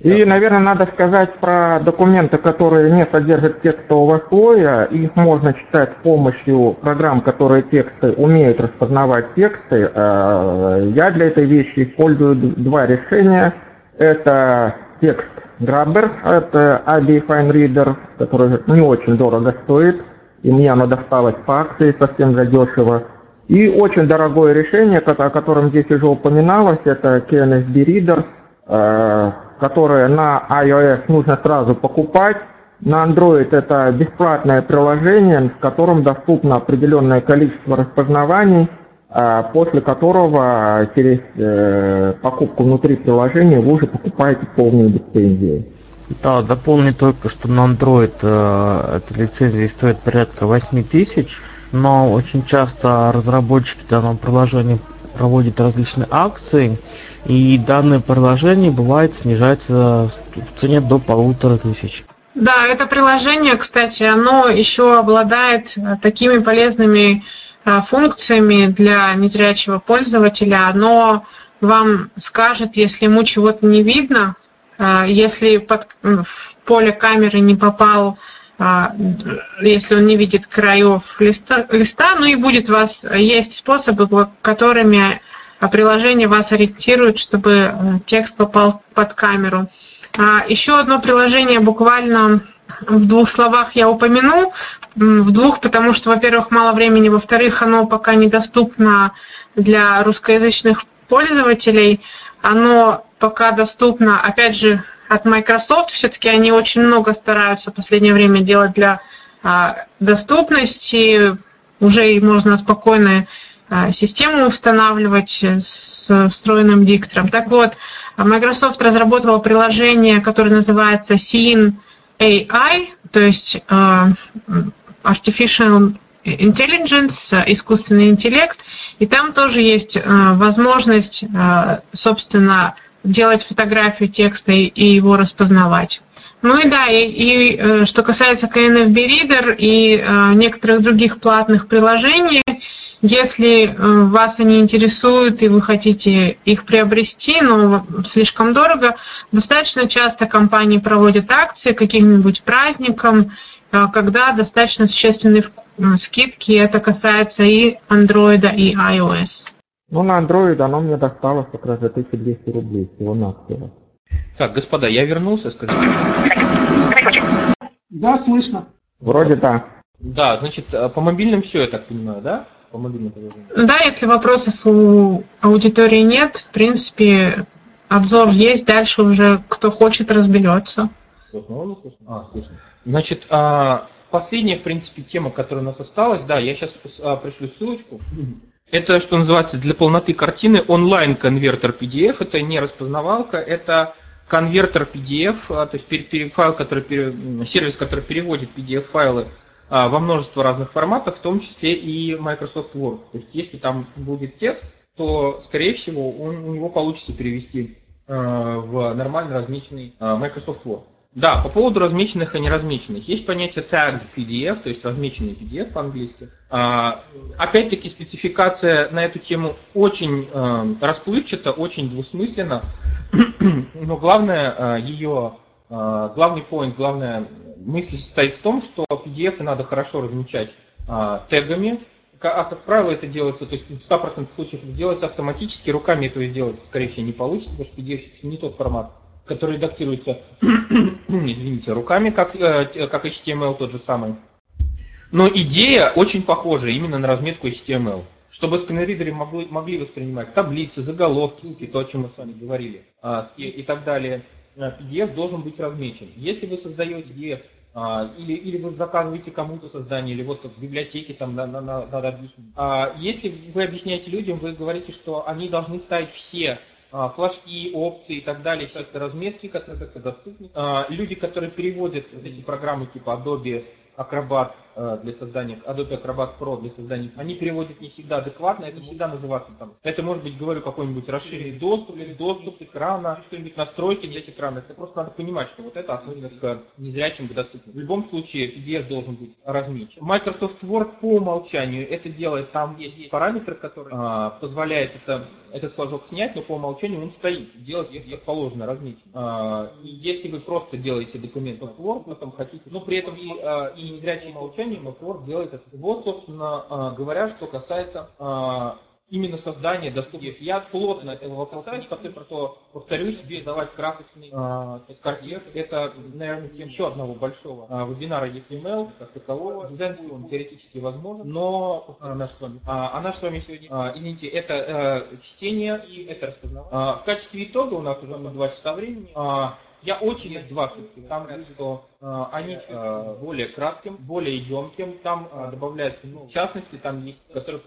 И, наверное, надо сказать про документы, которые не содержат текстового слоя. Их можно читать с помощью программ, которые тексты умеют распознавать тексты. А, я для этой вещи использую два решения. Это текст Grabber, это ABI Fine Reader, который не очень дорого стоит – и мне оно досталось по акции совсем задешево. И очень дорогое решение, о котором здесь уже упоминалось, это KNSB Reader, э, которое на iOS нужно сразу покупать. На Android это бесплатное приложение, в котором доступно определенное количество распознаваний, э, после которого через э, покупку внутри приложения вы уже покупаете полную лицензию. Да, дополню только, что на Android э, эта лицензия стоит порядка 8 тысяч, но очень часто разработчики данного приложения проводят различные акции, и данное приложение бывает снижается в цене до полутора тысяч. Да, это приложение, кстати, оно еще обладает э, такими полезными э, функциями для незрячего пользователя. Оно вам скажет, если ему чего-то не видно, если под, в поле камеры не попал, а, если он не видит краев листа, листа, ну и будет вас, есть способы, которыми приложение вас ориентирует, чтобы текст попал под камеру. А, еще одно приложение буквально в двух словах я упомяну. В двух, потому что, во-первых, мало времени, во-вторых, оно пока недоступно для русскоязычных пользователей. Оно пока доступно, опять же, от Microsoft. Все-таки они очень много стараются в последнее время делать для а, доступности. Уже и можно спокойно а, систему устанавливать с встроенным диктором. Так вот, Microsoft разработала приложение, которое называется Scene AI, то есть а, Artificial Intelligence, искусственный интеллект, и там тоже есть возможность, собственно, делать фотографию текста и его распознавать. Ну и да, и, и э, что касается KNFB Reader и э, некоторых других платных приложений, если э, вас они интересуют и вы хотите их приобрести, но слишком дорого, достаточно часто компании проводят акции каким-нибудь праздником, э, когда достаточно существенные скидки. Это касается и Android, и iOS. Ну, на Android оно мне досталось как раз за 1200 рублей всего на всего. Так, господа, я вернулся, скажите. Да, слышно. Вроде да. Да, значит, э, по мобильным все, я так понимаю, да? По мобильным приложениям. Да, если вопросов у аудитории нет, в принципе, обзор есть, дальше уже кто хочет разберется. А, слышно. Значит, а, последняя, в принципе, тема, которая у нас осталась, да, я сейчас а, пришлю ссылочку. Это, что называется, для полноты картины онлайн-конвертер PDF. Это не распознавалка, это конвертер PDF, а, то есть файл, который, сервис, который переводит PDF-файлы во множество разных форматов, в том числе и Microsoft Word. То есть если там будет текст, то, скорее всего, он, у него получится перевести в нормально размеченный Microsoft Word. Да, по поводу размеченных и неразмеченных. Есть понятие tagged PDF, то есть размеченный PDF по-английски. А, опять-таки спецификация на эту тему очень э, расплывчата, очень двусмысленна. но главное ее, главный point, главная мысль состоит в том, что PDF надо хорошо размечать тегами, а как правило это делается, то есть в 100% случаев это делается автоматически, руками этого сделать, скорее всего, не получится, потому что PDF не тот формат, который редактируется, извините, руками, как, э, как HTML тот же самый. Но идея очень похожа именно на разметку HTML. Чтобы сканеридеры могли, могли воспринимать таблицы, заголовки, то, о чем мы с вами говорили, а, и так далее, PDF э, должен быть размечен. Если вы создаете PDF а, или, или вы заказываете кому-то создание, или вот в библиотеке там надо, надо объяснить. А, если вы объясняете людям, вы говорите, что они должны ставить все флажки, опции и так далее, это разметки, которые доступны. А, люди, которые переводят эти программы типа Adobe Acrobat для создания, Adobe Acrobat Pro для создания, они переводят не всегда адекватно, это всегда называться там. Это может быть, говорю, какой-нибудь расширенный доступ, или доступ экрана, что-нибудь настройки для экрана. Это просто надо понимать, что вот это относится к незрячим доступным. В любом случае PDF должен быть размечен. Microsoft Word по умолчанию это делает, там есть параметры, которые а, позволяют это этот флажок снять, но по умолчанию он стоит, делать как положено, размечен. А, если вы просто делаете документ в Word, потом хотите, но при этом и, а, и незрячим умолчанием Word делает это. Вот, собственно а, говоря, что касается именно создание доступных. Я плотно этого вопроса, что, повторюсь, без давать красочный э, картин. Это, наверное, тем еще одного большого э, вебинара email как такового. Дизайн он теоретически возможен, но а, наш с вами, а, а наш с вами сегодня, а, извините, это а, чтение и это распознавание. А, в качестве итога у нас уже два часа времени. А, я очень их два Там, что э, они э, более кратким, более емким. Там э, добавляются, ну, в частности, там есть, которые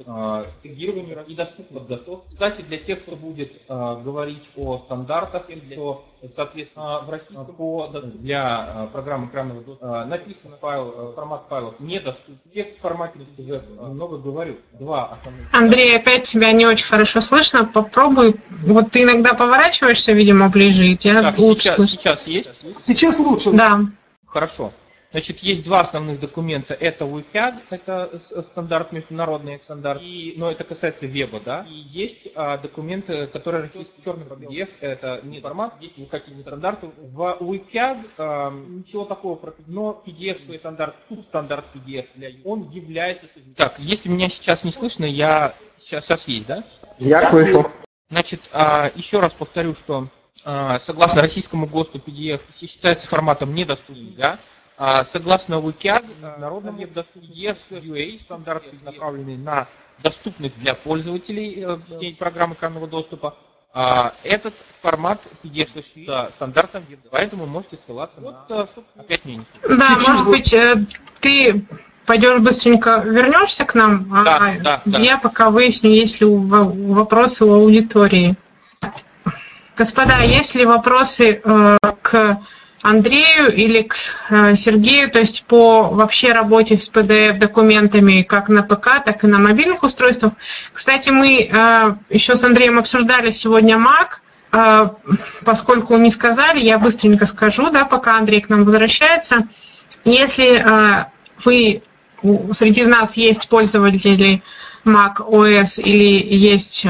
тегирование и доступно готов. Кстати, для тех, кто будет говорить о стандартах, то, соответственно, в российском по, для программы экранного доступа написан файл, формат файлов недоступен. Текст в формате DTF, много говорю. Два основных. Андрей, опять тебя не очень хорошо слышно. Попробуй. Вот ты иногда поворачиваешься, видимо, ближе, и тебя так, лучше сейчас, слышно. Сейчас есть? Сейчас лучше. Да. Хорошо. Значит, есть два основных документа. Это WCAG, это стандарт, международный стандарт, и, но это касается веба, да. И есть а, документы, которые российский черный PDF, это не формат, есть вы хотите стандарты. В WCAG а, ничего такого, но PDF свой стандарт, тут стандарт PDF для он является... Так, если меня сейчас не слышно, я сейчас, сейчас есть, да? Я слышу. Значит, а, еще раз повторю, что согласно российскому ГОСТу PDF считается форматом недоступным, да? А, согласно WCAG, народному PDF UA стандарт направленный на доступных для пользователей э, программ экранного доступа. А, этот формат PDF с стандартом поэтому можете ссылаться вот, на... Опять мне не Да, может быть, э, ты пойдешь быстренько вернешься к нам, да, а да, я да. пока выясню, есть ли вопросы у аудитории. Господа, есть ли вопросы э, к Андрею или к э, Сергею, то есть по вообще работе с PDF-документами как на ПК, так и на мобильных устройствах? Кстати, мы э, еще с Андреем обсуждали сегодня Mac, поскольку не сказали, я быстренько скажу, да, пока Андрей к нам возвращается. Если вы среди нас есть пользователи Mac OS или есть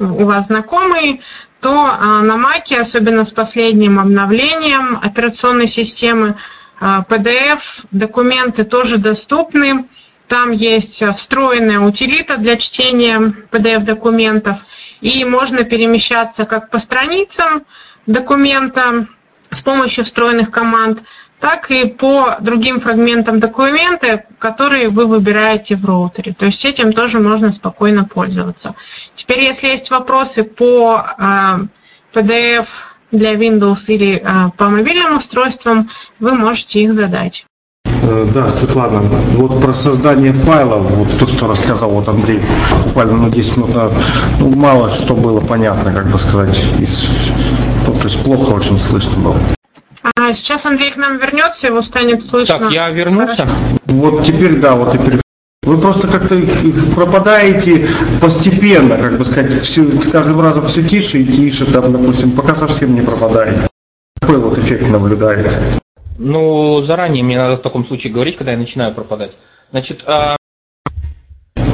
у вас знакомые, то а, на Mac, особенно с последним обновлением операционной системы, PDF, а, документы тоже доступны. Там есть встроенная утилита для чтения PDF-документов, и можно перемещаться как по страницам документа с помощью встроенных команд, так и по другим фрагментам документа, которые вы выбираете в роутере. То есть этим тоже можно спокойно пользоваться. Теперь, если есть вопросы по PDF для Windows или э, по мобильным устройствам, вы можете их задать. Э, да, Светлана, вот про создание файлов, вот то, что рассказал вот Андрей буквально ну, 10 минут назад, ну, мало что было понятно, как бы сказать, из, ну, то есть плохо очень слышно было. А сейчас Андрей к нам вернется, его станет слышно. Так, я вернулся. Хорошо. Вот теперь, да, вот теперь. Вы просто как-то пропадаете постепенно, как бы сказать, все, с каждым разом все тише и тише, там, допустим, пока совсем не пропадаете. Какой вот эффект наблюдается? Ну, заранее мне надо в таком случае говорить, когда я начинаю пропадать. Значит, а,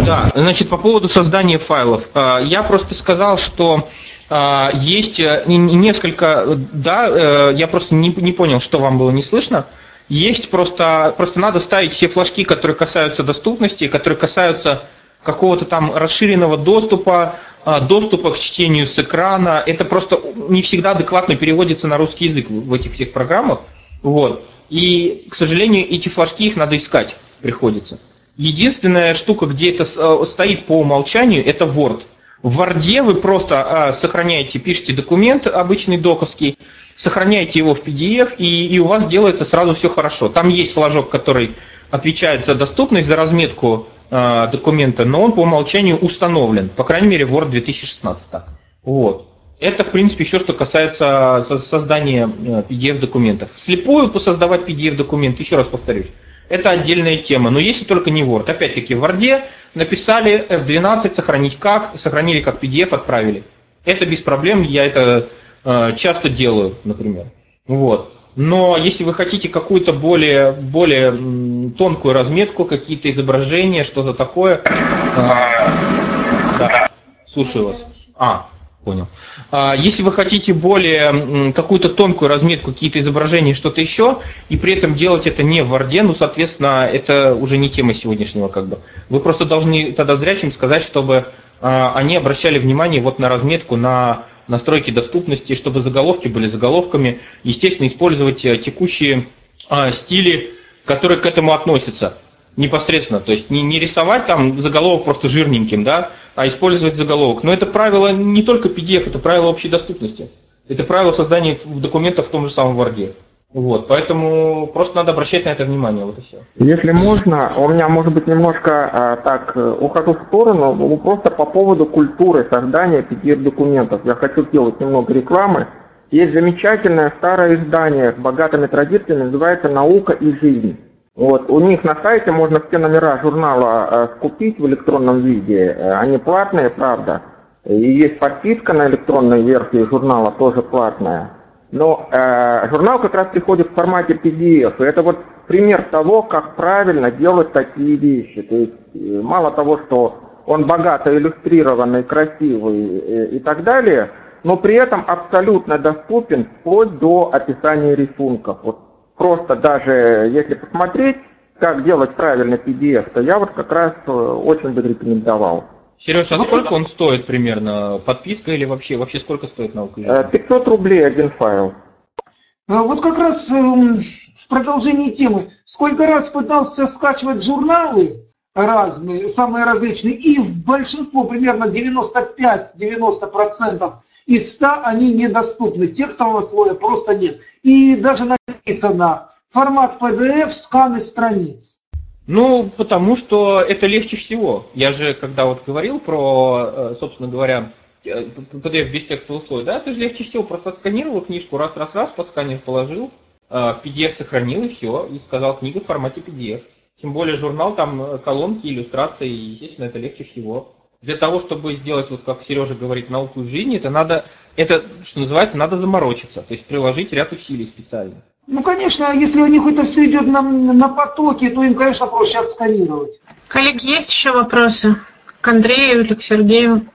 да, значит, по поводу создания файлов. А, я просто сказал, что есть э, несколько, да, э, я просто не, не понял, что вам было не слышно. Есть просто, просто надо ставить все флажки, которые касаются доступности, которые касаются какого-то там расширенного доступа, а, доступа к чтению с экрана. Это просто не всегда адекватно переводится на русский язык в этих всех программах. Вот. И, к сожалению, эти флажки их надо искать приходится. Единственная штука, где это э, стоит по умолчанию, это Word. В Word вы просто а, сохраняете, пишете документ обычный доковский, сохраняете его в PDF, и, и у вас делается сразу все хорошо. Там есть флажок, который отвечает за доступность, за разметку э, документа, но он по умолчанию установлен, по крайней мере, Word 2016 так. Вот. Это, в принципе, все, что касается создания PDF-документов. Слепую посоздавать PDF-документ, еще раз повторюсь, это отдельная тема, но если только не Word. Опять-таки в Word написали F12, сохранить как, сохранили как PDF, отправили. Это без проблем, я это э, часто делаю, например. Вот. Но если вы хотите какую-то более, более тонкую разметку, какие-то изображения, что-то такое, э, да, слушаю вас. А, понял. А, если вы хотите более какую-то тонкую разметку, какие-то изображения, что-то еще, и при этом делать это не в Word, ну, соответственно, это уже не тема сегодняшнего как бы. Вы просто должны тогда зрячим сказать, чтобы а, они обращали внимание вот на разметку, на настройки доступности, чтобы заголовки были заголовками. Естественно, использовать э, текущие а, стили, которые к этому относятся непосредственно. То есть не, не рисовать там заголовок просто жирненьким, да, а использовать заголовок. Но это правило не только PDF, это правило общей доступности. Это правило создания документов в том же самом Word. Вот, поэтому просто надо обращать на это внимание, вот и все. Если можно, у меня может быть немножко а, так э, ухожу в сторону, ну, просто по поводу культуры создания PDF-документов. Я хочу сделать немного рекламы. Есть замечательное старое издание с богатыми традициями, называется «Наука и жизнь». Вот, у них на сайте можно все номера журнала э, скупить в электронном виде. Э, они платные, правда. И есть подписка на электронной версии журнала, тоже платная. Но э, журнал как раз приходит в формате PDF. И это вот пример того, как правильно делать такие вещи. То есть э, мало того, что он богато иллюстрированный, красивый э, и так далее, но при этом абсолютно доступен вплоть до описания рисунков. Вот просто даже если посмотреть, как делать правильно PDF, то я вот как раз э, очень бы рекомендовал. Сереж, а ну, сколько он стоит примерно? Подписка или вообще, вообще сколько стоит наука? 500 рублей один файл. Вот как раз эм, в продолжении темы. Сколько раз пытался скачивать журналы разные, самые различные, и в большинство, примерно 95-90% из 100 они недоступны. Текстового слоя просто нет. И даже написано формат PDF, сканы страниц. Ну, потому что это легче всего. Я же, когда вот говорил про, э, собственно говоря, PDF э, без текстового слоя, да, это же легче всего. Просто отсканировал книжку, раз-раз-раз, под сканер положил, PDF э, сохранил и все, и сказал книга в формате PDF. Тем более журнал, там колонки, иллюстрации, естественно, это легче всего для того, чтобы сделать, вот как Сережа говорит, науку жизни, это надо, это, что называется, надо заморочиться, то есть приложить ряд усилий специально. Ну, конечно, если у них это все идет на, на потоке, то им, конечно, проще отсканировать. Коллеги, есть еще вопросы к Андрею или к Сергею?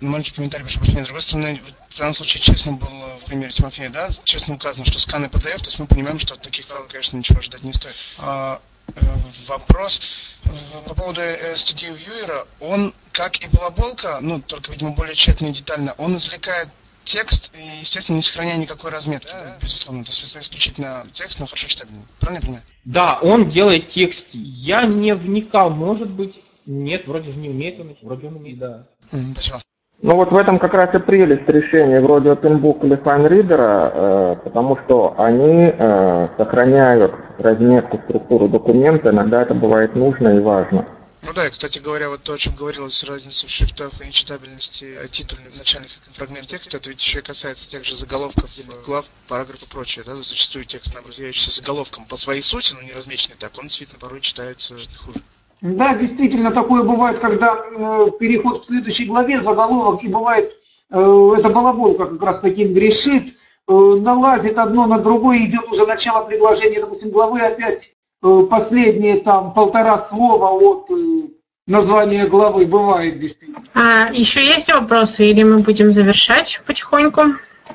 Ну, маленький комментарий, прошу прощения. С другой стороны, в данном случае честно было в примере Тимофея, да, честно указано, что сканы PDF, то есть мы понимаем, что от таких файлов, конечно, ничего ожидать не стоит. А, э, вопрос э, по поводу э, студии Вьюера, он, как и Балаболка, ну, только, видимо, более тщательно и детально, он извлекает текст, естественно, не сохраняя никакой разметки, да, безусловно. То есть это исключительно текст, но хорошо читабельный. Правильно я понимаю? Да, он делает текст. Я не вникал, может быть, нет, вроде же не умеет он, вроде он умеет, да. Mm, спасибо. Ну вот в этом как раз и прелесть решений вроде OpenBook или FineReader, э, потому что они э, сохраняют разметку, структуру документа, иногда это бывает нужно и важно. Ну да, и, кстати говоря, вот то, о чем говорилось, разница в шрифтах и нечитабельности титульных начальных фрагмент текста, это ведь еще и касается тех же заголовков, глав, параграфов и прочее, да, зачастую текст, образующийся заголовком по своей сути, но не размеченный так, он действительно порой читается хуже. Да, действительно, такое бывает, когда э, переход к следующей главе, заголовок, и бывает, э, это балаболка как раз таким грешит, э, налазит одно на другое, идет уже начало предложения, допустим, главы опять э, последние там полтора слова от э, название главы, бывает действительно. А, еще есть вопросы или мы будем завершать потихоньку?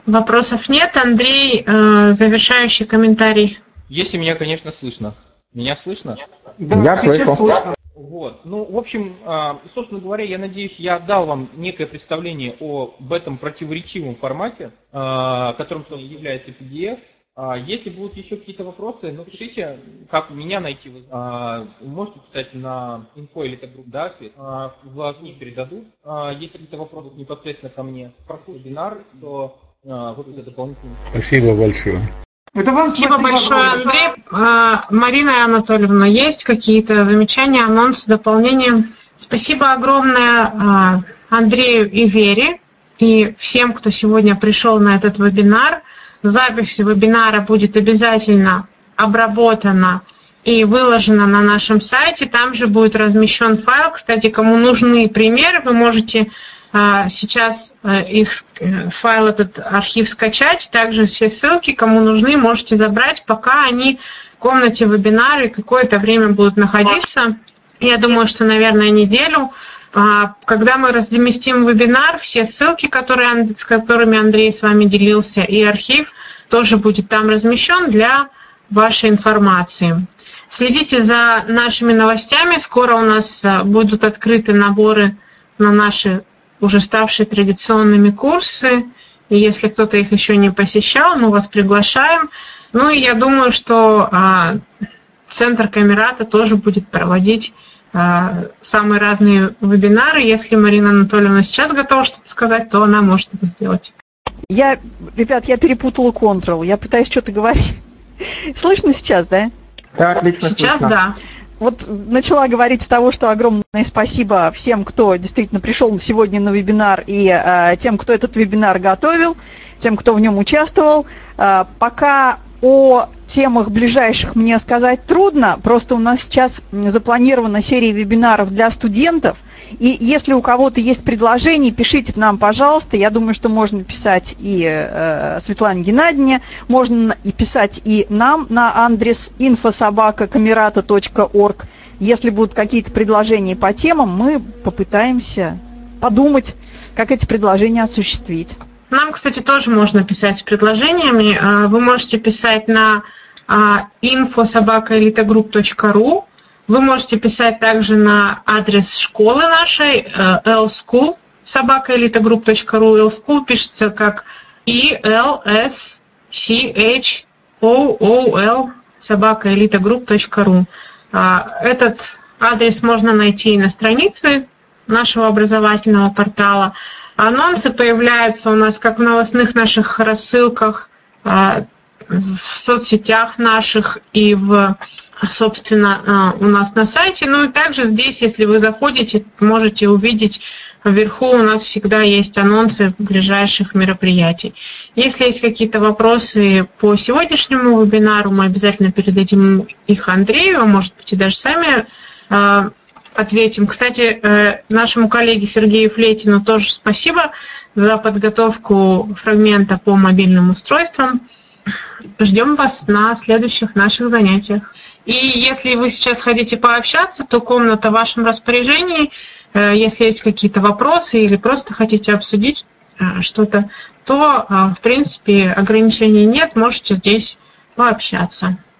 Вопросов нет. Андрей, э, завершающий комментарий. Если меня, конечно, слышно. Меня слышно? Да, я слышу. Слышно. Вот. Ну, в общем, а, собственно говоря, я надеюсь, я дал вам некое представление об этом противоречивом формате, а, которым является PDF. А, если будут еще какие-то вопросы, ну, пишите, как меня найти. Можете, кстати, на info или групп, да, в них передадут. Если какие-то вопросы непосредственно ко мне, прослушайте вебинар, то выпуск дополнительно. Спасибо большое. Это вам спасибо, спасибо большое. Андрей. А, Марина Анатольевна, есть какие-то замечания, анонсы, дополнения? Спасибо огромное а, Андрею и Вере и всем, кто сегодня пришел на этот вебинар. Запись вебинара будет обязательно обработана и выложена на нашем сайте. Там же будет размещен файл. Кстати, кому нужны примеры, вы можете а, сейчас э, их э, файл, этот архив скачать. Также все ссылки, кому нужны, можете забрать, пока они в комнате вебинары какое-то время будут находиться. Я думаю, что, наверное, неделю. А, когда мы разместим вебинар, все ссылки, которые, с которыми Андрей с вами делился, и архив тоже будет там размещен для вашей информации. Следите за нашими новостями. Скоро у нас э, будут открыты наборы на наши уже ставшие традиционными курсы. И если кто-то их еще не посещал, мы вас приглашаем. Ну и я думаю, что а, Центр Камерата тоже будет проводить а, самые разные вебинары. Если Марина Анатольевна сейчас готова что-то сказать, то она может это сделать. Я, ребят, я перепутала контрол. Я пытаюсь что-то говорить. Слышно сейчас, да? Да, отлично. Сейчас слышно. да вот начала говорить с того, что огромное спасибо всем, кто действительно пришел сегодня на вебинар и э, тем, кто этот вебинар готовил, тем, кто в нем участвовал. Э, пока о темах ближайших мне сказать трудно, просто у нас сейчас запланирована серия вебинаров для студентов, и если у кого-то есть предложения, пишите нам, пожалуйста. Я думаю, что можно писать и э, Светлане Геннадьевне, можно и писать и нам на адрес infosobaka.camerata.org. Если будут какие-то предложения по темам, мы попытаемся подумать, как эти предложения осуществить. Нам, кстати, тоже можно писать с предложениями. А, вы можете писать на info.sobaka.elitegroup.ru вы можете писать также на адрес школы нашей э, lschool собакаэлитагрупп.ру. lschool пишется как e l s c h o o l собакаэлитагрупп.ру. А, этот адрес можно найти и на странице нашего образовательного портала. Анонсы появляются у нас как в новостных наших рассылках, а, в соцсетях наших и в собственно, а, у нас на сайте. Ну и также здесь, если вы заходите, можете увидеть вверху у нас всегда есть анонсы ближайших мероприятий. Если есть какие-то вопросы по сегодняшнему вебинару, мы обязательно передадим их Андрею, а может быть и даже сами а, ответим. Кстати, э, нашему коллеге Сергею Флетину тоже спасибо за подготовку фрагмента по мобильным устройствам. Ждем вас на следующих наших занятиях. И если вы сейчас хотите пообщаться, то комната в вашем распоряжении. Э, если есть какие-то вопросы или просто хотите обсудить э, что-то, то, в принципе, ограничений нет, можете здесь пообщаться.